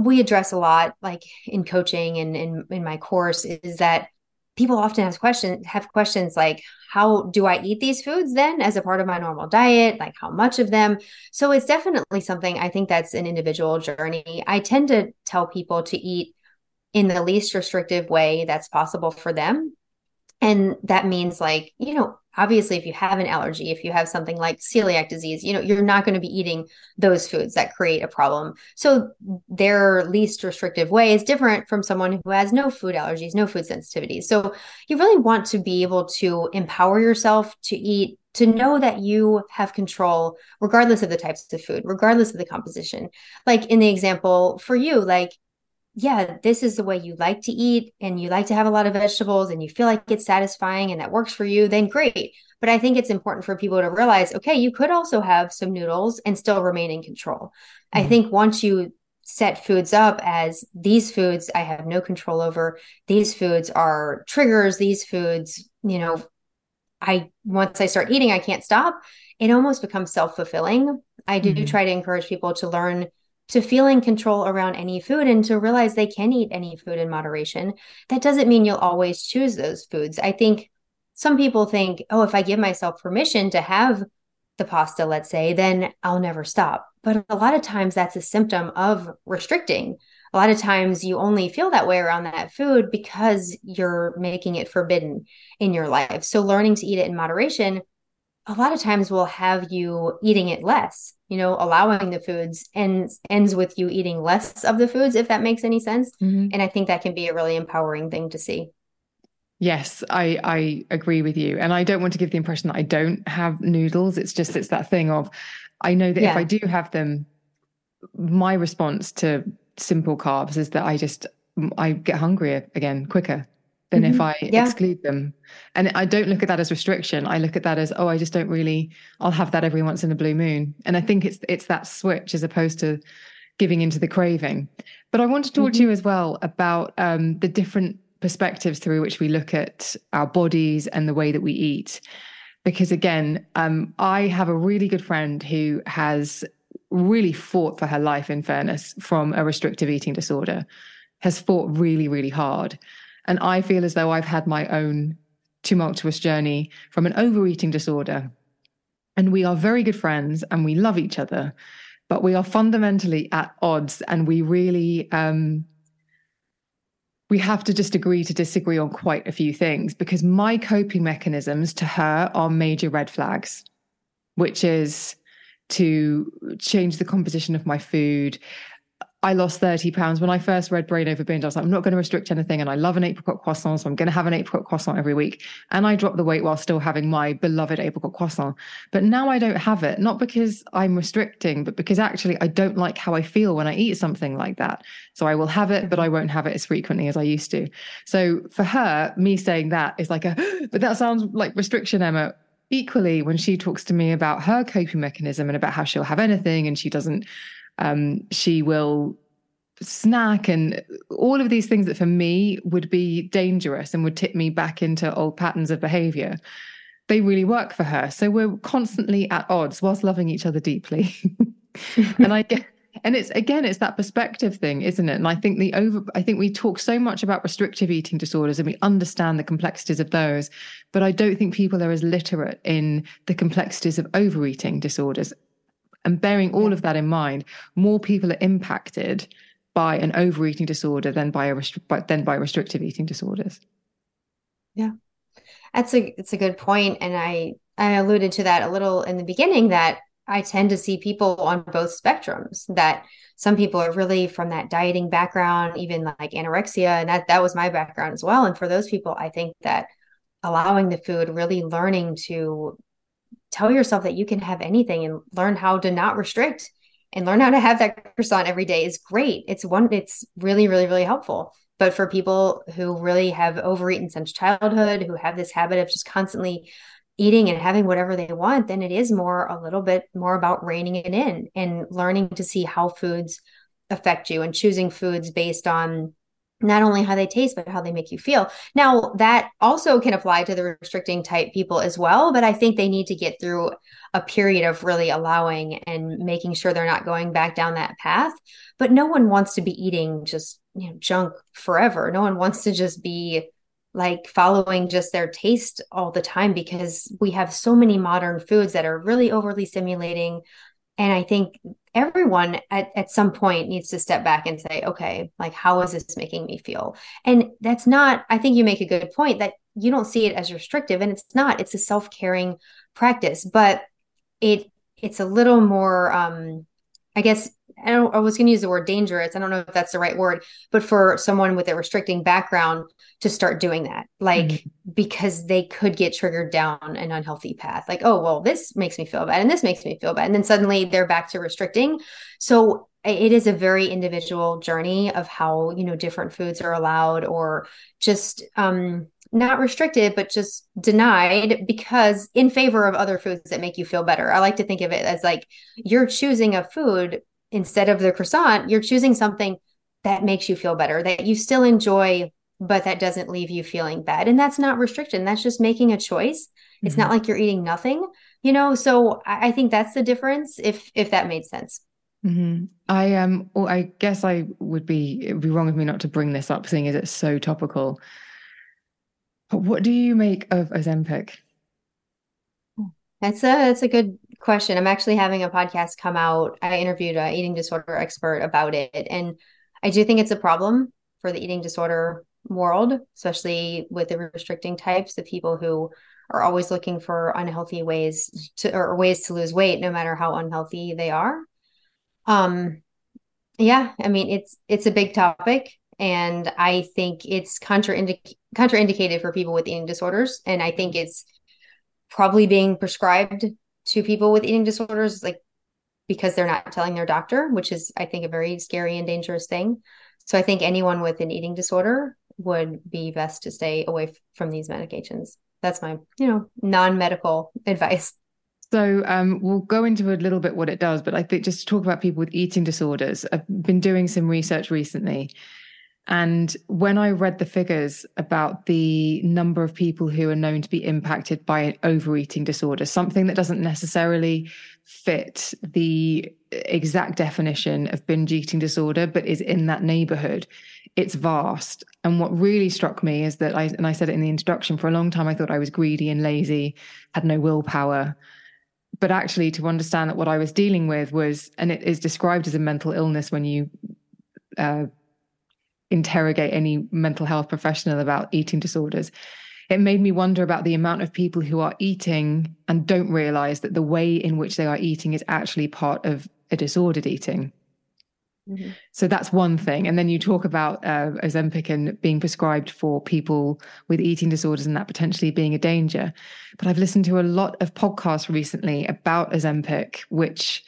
we address a lot, like in coaching and in, in my course, is that people often have questions have questions like how do i eat these foods then as a part of my normal diet? Like how much of them? So it's definitely something i think that's an individual journey. I tend to tell people to eat in the least restrictive way that's possible for them. And that means like, you know, obviously if you have an allergy, if you have something like celiac disease, you know, you're not going to be eating those foods that create a problem. So their least restrictive way is different from someone who has no food allergies, no food sensitivities. So you really want to be able to empower yourself to eat to know that you have control regardless of the types of food regardless of the composition like in the example for you like yeah, this is the way you like to eat and you like to have a lot of vegetables and you feel like it's satisfying and that works for you, then great. But I think it's important for people to realize okay, you could also have some noodles and still remain in control. Mm-hmm. I think once you set foods up as these foods I have no control over, these foods are triggers, these foods, you know, I once I start eating, I can't stop. It almost becomes self fulfilling. I do mm-hmm. try to encourage people to learn to feel in control around any food and to realize they can eat any food in moderation. That doesn't mean you'll always choose those foods. I think some people think, oh, if I give myself permission to have the pasta, let's say, then I'll never stop. But a lot of times that's a symptom of restricting. A lot of times you only feel that way around that food because you're making it forbidden in your life. So learning to eat it in moderation a lot of times will have you eating it less you know allowing the foods and ends with you eating less of the foods if that makes any sense. Mm-hmm. and i think that can be a really empowering thing to see. Yes i i agree with you. And i don't want to give the impression that i don't have noodles. It's just it's that thing of i know that yeah. if i do have them my response to simple carbs is that i just i get hungrier again quicker than mm-hmm. if I yeah. exclude them. And I don't look at that as restriction. I look at that as, oh, I just don't really, I'll have that every once in a blue moon. And I think it's it's that switch as opposed to giving into the craving. But I want to talk mm-hmm. to you as well about um, the different perspectives through which we look at our bodies and the way that we eat. Because again, um, I have a really good friend who has really fought for her life, in fairness, from a restrictive eating disorder, has fought really, really hard. And I feel as though I've had my own tumultuous journey from an overeating disorder. And we are very good friends and we love each other, but we are fundamentally at odds and we really, um, we have to just agree to disagree on quite a few things because my coping mechanisms to her are major red flags, which is to change the composition of my food, I lost 30 pounds. When I first read Brain Over Binge, I was like, I'm not going to restrict anything. And I love an apricot croissant. So I'm going to have an apricot croissant every week. And I dropped the weight while still having my beloved apricot croissant. But now I don't have it, not because I'm restricting, but because actually I don't like how I feel when I eat something like that. So I will have it, but I won't have it as frequently as I used to. So for her, me saying that is like a, but that sounds like restriction, Emma equally when she talks to me about her coping mechanism and about how she'll have anything and she doesn't um, she will snack and all of these things that for me would be dangerous and would tip me back into old patterns of behavior. They really work for her. So we're constantly at odds whilst loving each other deeply. And i get and it's again it's that perspective thing isn't it? And i think the over i think we talk so much about restrictive eating disorders and we understand the complexities of those but i don't think people are as literate in the complexities of overeating disorders and bearing all of that in mind more people are impacted by an overeating disorder than by a restri- than by restrictive eating disorders. Yeah, that's a it's a good point, and I I alluded to that a little in the beginning that I tend to see people on both spectrums. That some people are really from that dieting background, even like anorexia, and that that was my background as well. And for those people, I think that allowing the food, really learning to tell yourself that you can have anything and learn how to not restrict and learn how to have that croissant every day is great. It's one, it's really, really, really helpful. But for people who really have overeaten since childhood, who have this habit of just constantly eating and having whatever they want, then it is more a little bit more about reining it in and learning to see how foods affect you and choosing foods based on not only how they taste but how they make you feel. Now that also can apply to the restricting type people as well but i think they need to get through a period of really allowing and making sure they're not going back down that path. But no one wants to be eating just you know junk forever. No one wants to just be like following just their taste all the time because we have so many modern foods that are really overly stimulating. And i think everyone at, at some point needs to step back and say okay like how is this making me feel? And that's not i think you make a good point that you don't see it as restrictive and it's not it's a self-caring practice but it it's a little more um i guess I, don't, I was going to use the word dangerous. I don't know if that's the right word, but for someone with a restricting background to start doing that, like mm-hmm. because they could get triggered down an unhealthy path. Like, oh, well, this makes me feel bad and this makes me feel bad. And then suddenly they're back to restricting. So it is a very individual journey of how, you know, different foods are allowed or just, um, not restricted, but just denied because in favor of other foods that make you feel better. I like to think of it as like you're choosing a food instead of the croissant, you're choosing something that makes you feel better, that you still enjoy, but that doesn't leave you feeling bad. And that's not restriction. That's just making a choice. Mm-hmm. It's not mm-hmm. like you're eating nothing, you know? So I, I think that's the difference if, if that made sense. Mm-hmm. I um, well, I guess I would be it would be wrong of me not to bring this up, seeing as it's so topical. But what do you make of Ozempic? That's a that's a good question. I'm actually having a podcast come out. I interviewed an eating disorder expert about it, and I do think it's a problem for the eating disorder world, especially with the restricting types, the people who are always looking for unhealthy ways to or ways to lose weight, no matter how unhealthy they are. Um, yeah, I mean it's it's a big topic, and I think it's contraindic- contraindicated for people with eating disorders, and I think it's probably being prescribed to people with eating disorders like because they're not telling their doctor which is i think a very scary and dangerous thing. So i think anyone with an eating disorder would be best to stay away from these medications. That's my you know non-medical advice. So um, we'll go into a little bit what it does but i think just to talk about people with eating disorders i've been doing some research recently and when I read the figures about the number of people who are known to be impacted by an overeating disorder, something that doesn't necessarily fit the exact definition of binge eating disorder, but is in that neighborhood, it's vast. And what really struck me is that I, and I said it in the introduction, for a long time I thought I was greedy and lazy, had no willpower. But actually, to understand that what I was dealing with was, and it is described as a mental illness when you uh, interrogate any mental health professional about eating disorders, it made me wonder about the amount of people who are eating and don't realize that the way in which they are eating is actually part of a disordered eating. Mm-hmm. So that's one thing. And then you talk about uh, Ozempic and being prescribed for people with eating disorders and that potentially being a danger. But I've listened to a lot of podcasts recently about Ozempic, which,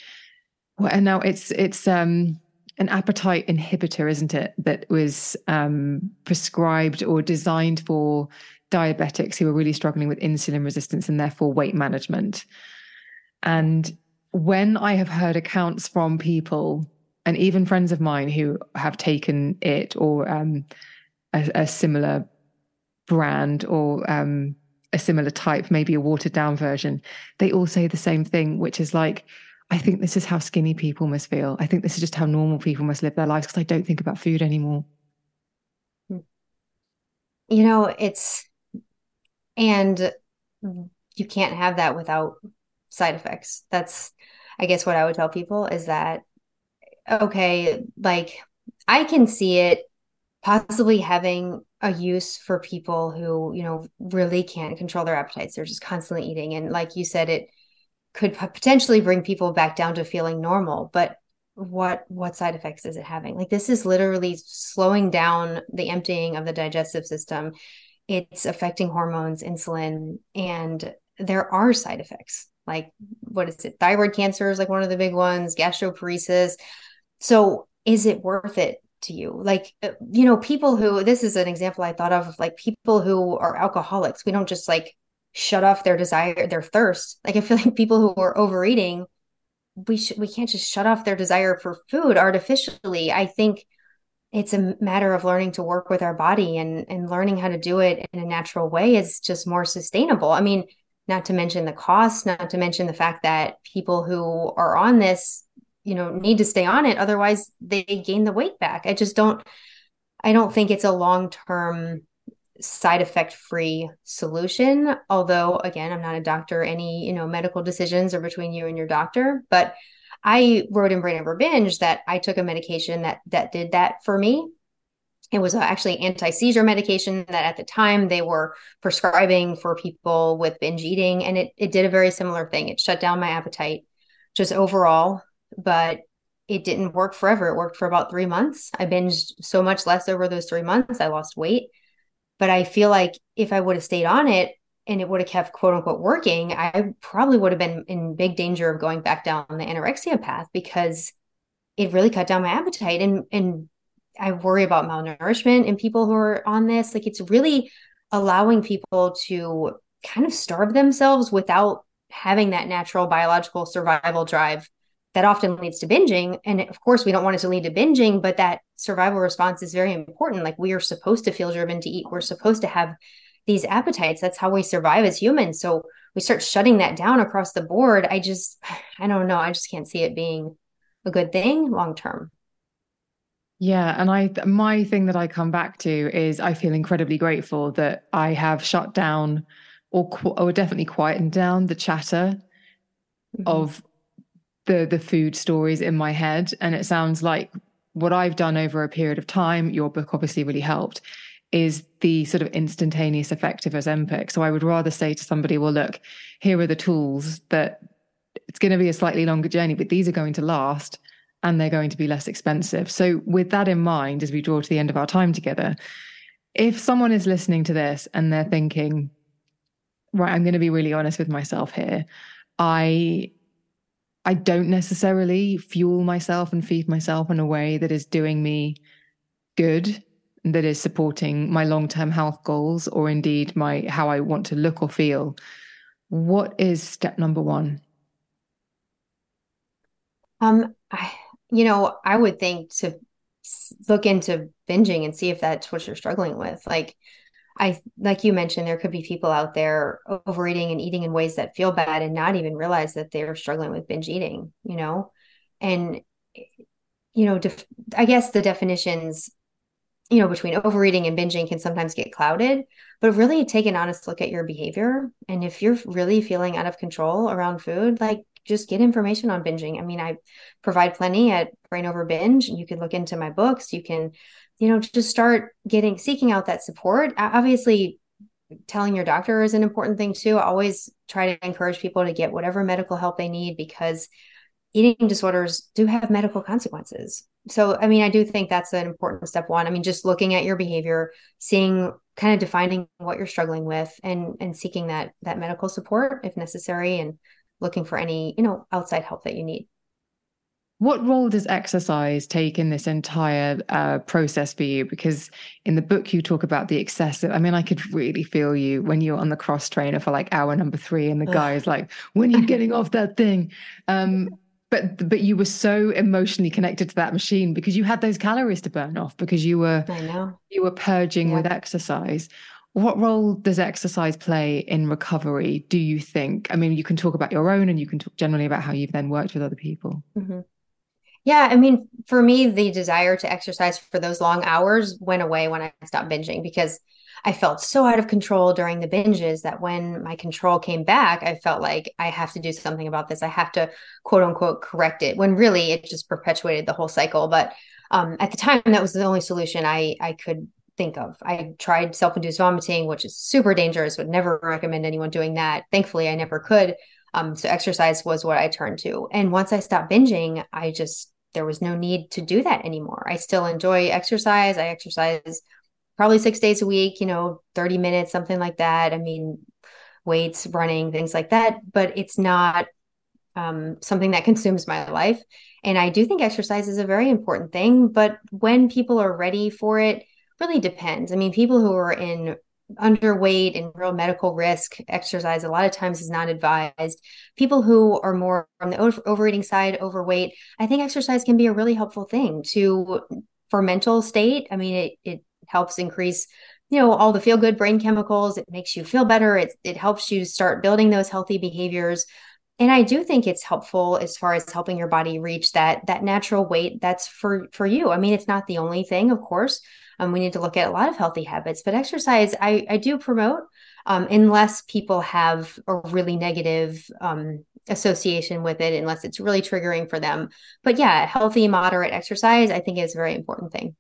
well, and now it's, it's, um, an appetite inhibitor, isn't it? That was um, prescribed or designed for diabetics who were really struggling with insulin resistance and therefore weight management. And when I have heard accounts from people and even friends of mine who have taken it or um, a, a, similar brand or um, a similar type, maybe a watered down version, they all say the same thing, which is like, I think this is how skinny people must feel. I think this is just how normal people must live their lives because I don't think about food anymore. Hmm. You know, it's, and you can't have that without side effects. That's, I guess, what I would tell people is that, okay, like I can see it possibly having a use for people who, you know, really can't control their appetites. They're just constantly eating. And like you said, it could potentially bring people back down to feeling normal. But what what side effects is it having? Like this is literally slowing down the emptying of the digestive system. It's affecting hormones insulin and there are side effects. Like what is it? Thyroid cancer is like one of the big ones gastroparesis. So is it worth it to you? Like uh, you know people who this is an example i thought of like people who are alcoholics. We don't just like shut off their desire their thirst. Like i feel like people who are overeating we should we can't just shut off their desire for food artificially. I think it's a matter of learning to work with our body and and learning how to do it in a natural way is just more sustainable. I mean not to mention the cost not to mention the fact that people who are on this you know need to stay on it. Otherwise they gain the weight back. I just don't i don't think it's a long term side effect free solution although again i'm not a doctor any you know medical decisions are between you and your doctor but i wrote in brain over binge that i took a medication that that did that for me. It was uh, actually anti-seizure medication that at the time they were prescribing for people with binge eating and it, it did a very similar thing. It shut down my appetite just overall but it didn't work forever. It worked for about three months. I binged so much less over those three months. I lost weight but I feel like if I would have stayed on it and it would have kept quote unquote working, I probably would have been in big danger of going back down the anorexia path because it really cut down my appetite. And and I worry about malnourishment in people who are on this. Like it's really allowing people to kind of starve themselves without having that natural biological survival drive that often leads to binging. And of course, we don't want it to lead to binging, but that survival response is very important. Like we are supposed to feel driven to eat, we're supposed to have these appetites. That's how we survive as humans. So we start shutting that down across the board. I just, I don't know. I just can't see it being a good thing long term. Yeah, and I my thing that I come back to is I feel incredibly grateful that I have shut down or or definitely quietened down the chatter mm-hmm. of the the food stories in my head. And it sounds like what I've done over a period of time your book obviously really helped is the sort of instantaneous effect of Ozempic. So I would rather say to somebody well look here are the tools that it's going to be a slightly longer journey but these are going to last and they're going to be less expensive. So with that in mind as we draw to the end of our time together if someone is listening to this and they're thinking right I'm going to be really honest with myself here. I I don't necessarily fuel myself and feed myself in a way that is doing me good, that is supporting my long term health goals or indeed my how I want to look or feel. What is step number one? Um, I, you know, I would think to look into binging and see if that's what you're struggling with. Like, I like you mentioned, there could be people out there overeating and eating in ways that feel bad and not even realize that they're struggling with binge eating, you know? And, you know, def- I guess the definitions, you know, between overeating and binging can sometimes get clouded, but really take an honest look at your behavior. And if you're really feeling out of control around food, like just get information on binging. I mean, I provide plenty at Brain Over Binge. You can look into my books. You can you know just start getting seeking out that support. Obviously telling your doctor is an important thing too. I always try to encourage people to get whatever medical help they need because eating disorders do have medical consequences. So i mean i do think that's an important step one. I mean just looking at your behavior seeing kind of defining what you're struggling with and and seeking that that medical support if necessary and looking for any you know outside help that you need what role does exercise take in this entire uh, process for you? Because in the book, you talk about the excessive. I mean, I could really feel you when you're on the cross trainer for like hour number three, and the guy is like, "When are you getting off that thing?" Um, but but you were so emotionally connected to that machine because you had those calories to burn off because you were you were purging yeah. with exercise. What role does exercise play in recovery, do you think? I mean, you can talk about your own and you can talk generally about how you've then worked with other people. Mm-hmm. Yeah, I mean, for me, the desire to exercise for those long hours went away when I stopped binging because I felt so out of control during the binges that when my control came back, I felt like I have to do something about this. I have to quote unquote correct it when really it just perpetuated the whole cycle. But um, at the time, that was the only solution I, I could think of. I tried self induced vomiting, which is super dangerous, would never recommend anyone doing that. Thankfully, I never could. Um, so exercise was what I turned to. And once I stopped binging, I just, there was no need to do that anymore. I still enjoy exercise. I exercise probably six days a week, you know, 30 minutes, something like that. I mean, weights, running, things like that. But it's not um, something that consumes my life. And I do think exercise is a very important thing. But when people are ready for it, really depends. I mean, people who are in underweight and real medical risk exercise a lot of times is not advised. People who are more on the over- overeating side overweight i think exercise can be a really helpful thing to for mental state. I mean it, it helps increase you know all the feel good brain chemicals. It makes you feel better. It, it helps you start building those healthy behaviors. And i do think it's helpful as far as helping your body reach that that natural weight that's for for you. I mean it's not the only thing of course um, we need to look at a lot of healthy habits but exercise i i do promote um, unless people have a really negative um, association with it unless it's really triggering for them. But yeah healthy moderate exercise i think is a very important thing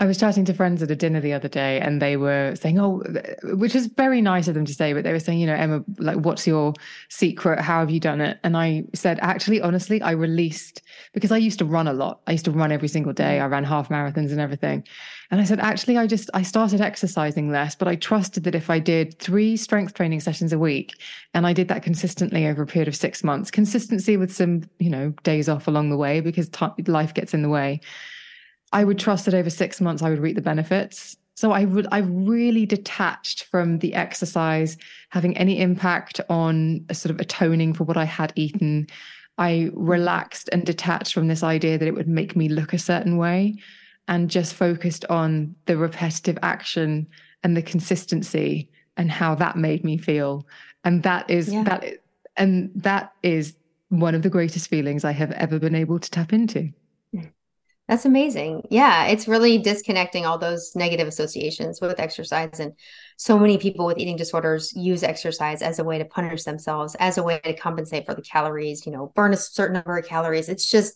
I was chatting to friends at a dinner the other day and they were saying, Oh, which is very nice of them to say, but they were saying, you know, Emma, like, what's your secret? How have you done it? And I said, actually, honestly, I released because I used to run a lot. I used to run every single day. I ran half marathons and everything. And I said, actually, I just, I started exercising less, but I trusted that if I did three strength training sessions a week and I did that consistently over a period of six months, consistency with some, you know, days off along the way because t- life gets in the way I would trust that over six months I would reap the benefits. So I would I really detached from the exercise having any impact on a sort of atoning for what I had eaten. I relaxed and detached from this idea that it would make me look a certain way and just focused on the repetitive action and the consistency and how that made me feel. And that is yeah. that and that is one of the greatest feelings I have ever been able to tap into. That's amazing. Yeah, it's really disconnecting all those negative associations with exercise. And so many people with eating disorders use exercise as a way to punish themselves, as a way to compensate for the calories, you know, burn a certain number of calories. It's just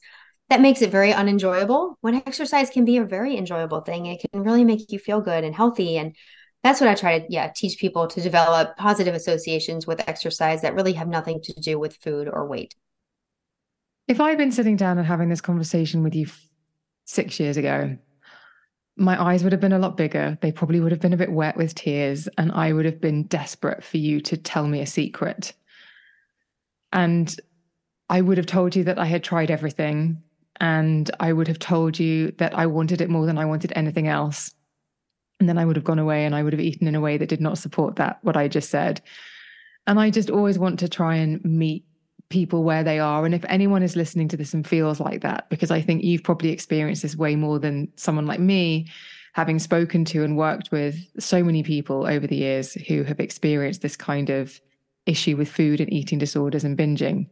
that makes it very unenjoyable when exercise can be a very enjoyable thing. It can really make you feel good and healthy. And that's what I try to, yeah, teach people to develop positive associations with exercise that really have nothing to do with food or weight. If I've been sitting down and having this conversation with you six years ago, my eyes would have been a lot bigger. They probably would have been a bit wet with tears, and I would have been desperate for you to tell me a secret. And I would have told you that I had tried everything, and I would have told you that I wanted it more than I wanted anything else. And then I would have gone away and I would have eaten in a way that did not support that, what I just said. And I just always want to try and meet people where they are. And if anyone is listening to this and feels like that, because I think you've probably experienced this way more than someone like me, having spoken to and worked with so many people over the years who have experienced this kind of issue with food and eating disorders and binging,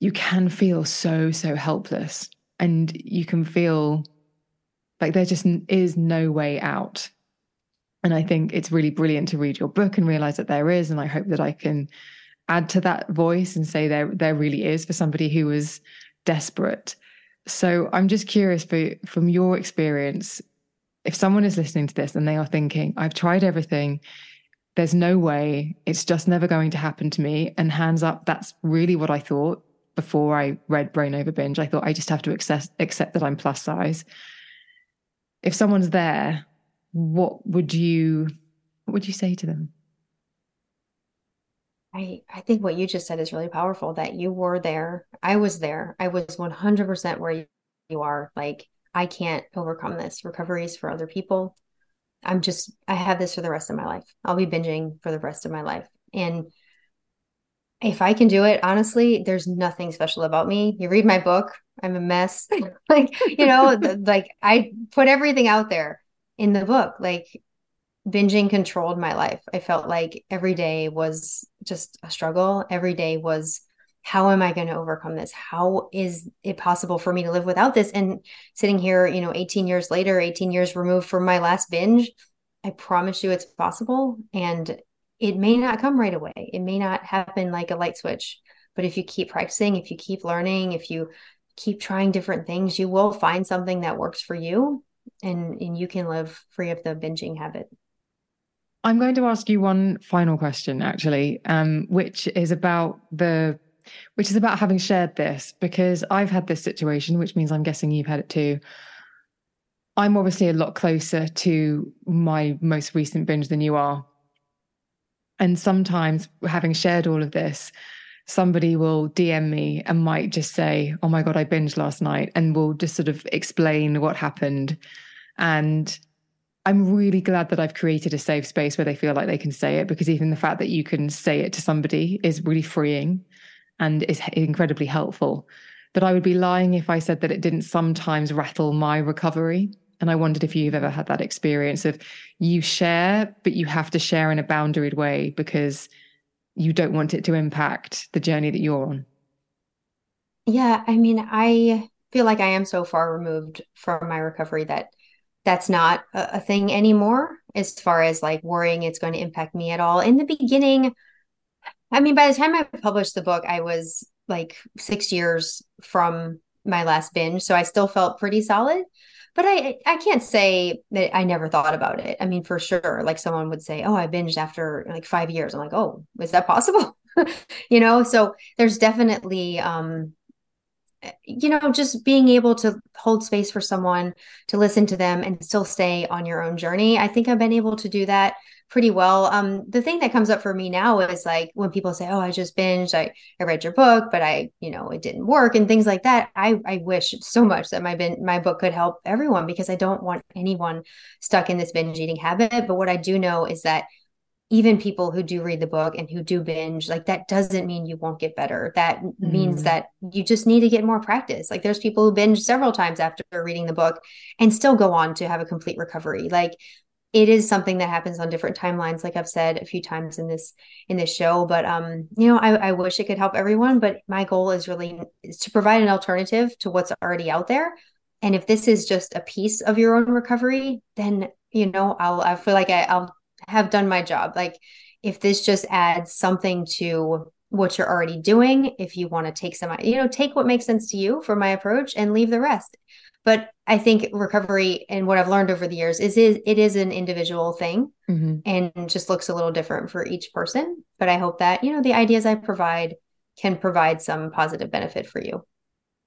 you can feel so, so helpless. And you can feel like there just is no way out. And I think it's really brilliant to read your book and realize that there is. And I hope that I can add to that voice and say there there really is for somebody who was desperate. So I'm just curious for, from your experience, if someone is listening to this and they are thinking, I've tried everything, there's no way, it's just never going to happen to me. And hands up, that's really what I thought before I read Brain Over Binge. I thought I just have to accept, accept that I'm plus size. If someone's there, what would you what would you say to them? I, I think what you just said is really powerful that you were there. I was there. I was 100% where you are. Like, I can't overcome this. Recovery is for other people. I'm just, I have this for the rest of my life. I'll be binging for the rest of my life. And if I can do it, honestly, there's nothing special about me. You read my book, I'm a mess. like, you know, like I put everything out there in the book. Like binging controlled my life. I felt like every day was just a struggle. Every day was how am I going to overcome this? How is it possible for me to live without this? And sitting here, you know, 18 years later, 18 years removed from my last binge, I promise you it's possible. And it may not come right away. It may not happen like a light switch. But if you keep practicing, if you keep learning, if you keep trying different things, you will find something that works for you and, and you can live free of the binging habit. I'm going to ask you one final question, actually, um, which is about the which is about having shared this because I've had this situation, which means I'm guessing you've had it too. I'm obviously a lot closer to my most recent binge than you are. And sometimes, having shared all of this, somebody will DM me and might just say, Oh my God, I binged last night, and will just sort of explain what happened. And I'm really glad that I've created a safe space where they feel like they can say it because even the fact that you can say it to somebody is really freeing and is incredibly helpful. But I would be lying if I said that it didn't sometimes rattle my recovery. And I wondered if you've ever had that experience of you share, but you have to share in a boundaried way because you don't want it to impact the journey that you're on. Yeah. I mean, I feel like I am so far removed from my recovery that that's not a, a thing anymore as far as like worrying it's going to impact me at all. In the beginning, I mean, by the time I published the book, I was like six years from my last binge. So I still felt pretty solid but I I can't say that I never thought about it. I mean, for sure, like someone would say, "Oh, I binged after like five years." I'm like, "Oh, is that possible?" you know. So there's definitely, um, you know, just being able to hold space for someone to listen to them and still stay on your own journey. I think I've been able to do that pretty well. Um, the thing that comes up for me now is like when people say, "Oh, I just binged. I I read your book, but I, you know, it didn't work," and things like that. I I wish so much that my bin my book could help everyone because I don't want anyone stuck in this binge eating habit. But what I do know is that even people who do read the book and who do binge, like that doesn't mean you won't get better. That mm. means that you just need to get more practice. Like there's people who binge several times after reading the book and still go on to have a complete recovery. Like it is something that happens on different timelines like i've said a few times in this in this show but um you know I, I wish it could help everyone but my goal is really is to provide an alternative to what's already out there and if this is just a piece of your own recovery then you know i'll i feel like I, i'll have done my job like if this just adds something to what you're already doing if you want to take some you know take what makes sense to you for my approach and leave the rest but I think recovery and what I've learned over the years is, is it is an individual thing mm-hmm. and just looks a little different for each person. But I hope that, you know, the ideas I provide can provide some positive benefit for you.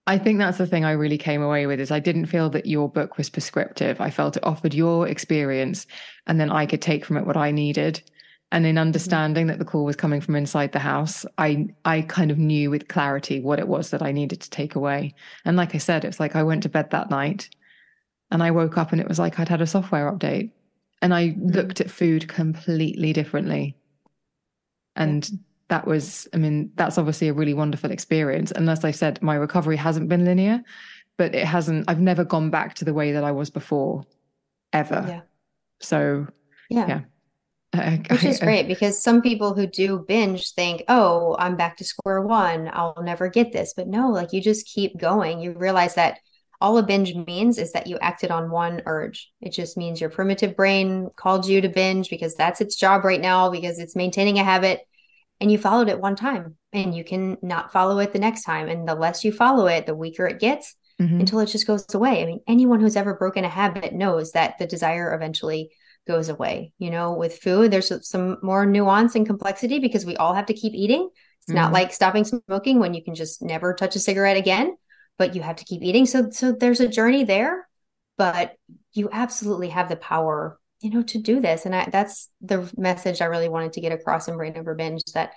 I think that's the thing I really came away with is I didn't feel that your book was prescriptive. I felt it offered your experience and then I could take from it what I needed and in mm-hmm. understanding that the call was coming from inside the house i i kind of knew with clarity what it was that i needed to take away and like i said it's like i went to bed that night and i woke up and it was like i'd had a software update and i mm-hmm. looked at food completely differently and. That was i mean that's obviously a really wonderful experience and as i said my recovery hasn't been linear but it hasn't i've never gone back to the way that i was before ever yeah. so yeah. yeah which is great because some people who do binge think, oh, I'm back to square one. I'll never get this. But no, like you just keep going. You realize that all a binge means is that you acted on one urge. It just means your primitive brain called you to binge because that's its job right now, because it's maintaining a habit. And you followed it one time and you can not follow it the next time. And the less you follow it, the weaker it gets mm-hmm. until it just goes away. I mean, anyone who's ever broken a habit knows that the desire eventually goes away. You know, with food, there's some more nuance and complexity because we all have to keep eating. It's mm-hmm. not like stopping smoking when you can just never touch a cigarette again, but you have to keep eating. So so there's a journey there, but you absolutely have the power, you know, to do this. And I, that's the message I really wanted to get across in Brain Over Binge that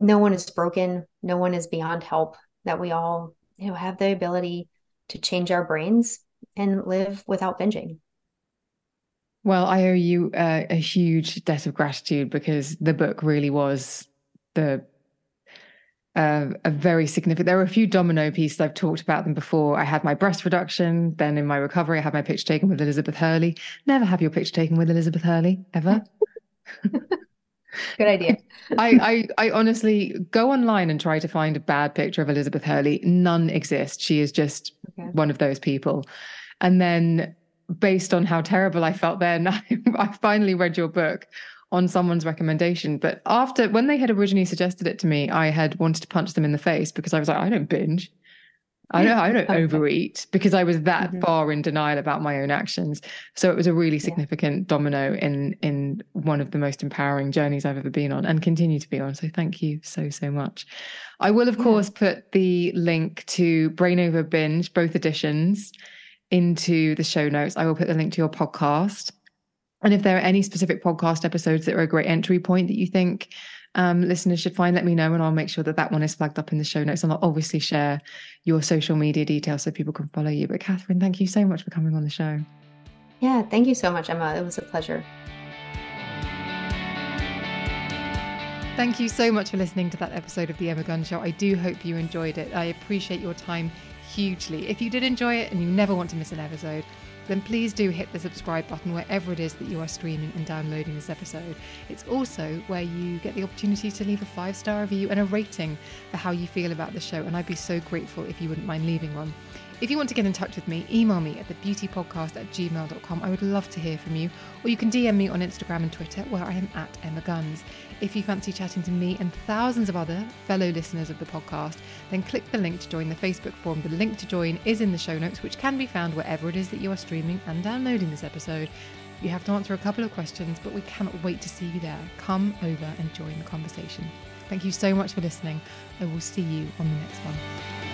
no one is broken, no one is beyond help, that we all, you know, have the ability to change our brains and live without binging. Well, I owe you uh, a huge debt of gratitude because the book really was the a, a, very significant. There were a few domino pieces. I've talked about them before. I had my breast reduction. Then in my recovery, I had my picture taken with Elizabeth Hurley. Never have your picture taken with Elizabeth Hurley ever. Good idea. I, I, I honestly go online and try to find a bad picture of Elizabeth Hurley. None exist. She is just okay. one of those people. And then, based on how terrible I felt then, I, I finally read your book on someone's recommendation. But after when they had originally suggested it to me, I had wanted to punch them in the face because I was like, I don't binge. I don't I don't overeat because I was that mm-hmm. far in denial about my own actions. So it was a really significant yeah. domino in in one of the most empowering journeys I've ever been on and continue to be on. So thank you so so much. I will of yeah. course put the link to Brain Over Binge, both editions, into the show notes. I will put the link to your podcast. And if there are any specific podcast episodes that are a great entry point that you think um, listeners should find, let me know and I'll make sure that that one is flagged up in the show notes. And I'll obviously share your social media details so people can follow you. But Kathryn, thank you so much for coming on the show. Yeah, thank you so much, Emma. It was a pleasure. Thank you so much for listening to that episode of The Emma Guns Show. I do hope you enjoyed it. I appreciate your time hugely. If you did enjoy it and you never want to miss an episode, then please do hit the subscribe button wherever it is that you are streaming and downloading this episode. It's also where you get the opportunity to leave a five star review and a rating for how you feel about the show, and I'd be so grateful if you wouldn't mind leaving one. If you want to get in touch with me, email me at thebeautypodcast at gmail.com. I would love to hear from you. Or you can DM me on Instagram and Twitter, where I am at Emma Guns. If you fancy chatting to me and thousands of other fellow listeners of the podcast, then click the link to join the Facebook forum. The link to join is in the show notes, which can be found wherever it is that you are streaming and downloading this episode. You have to answer a couple of questions, but we cannot wait to see you there. Come over and join the conversation. Thank you so much for listening. I will see you on the next one.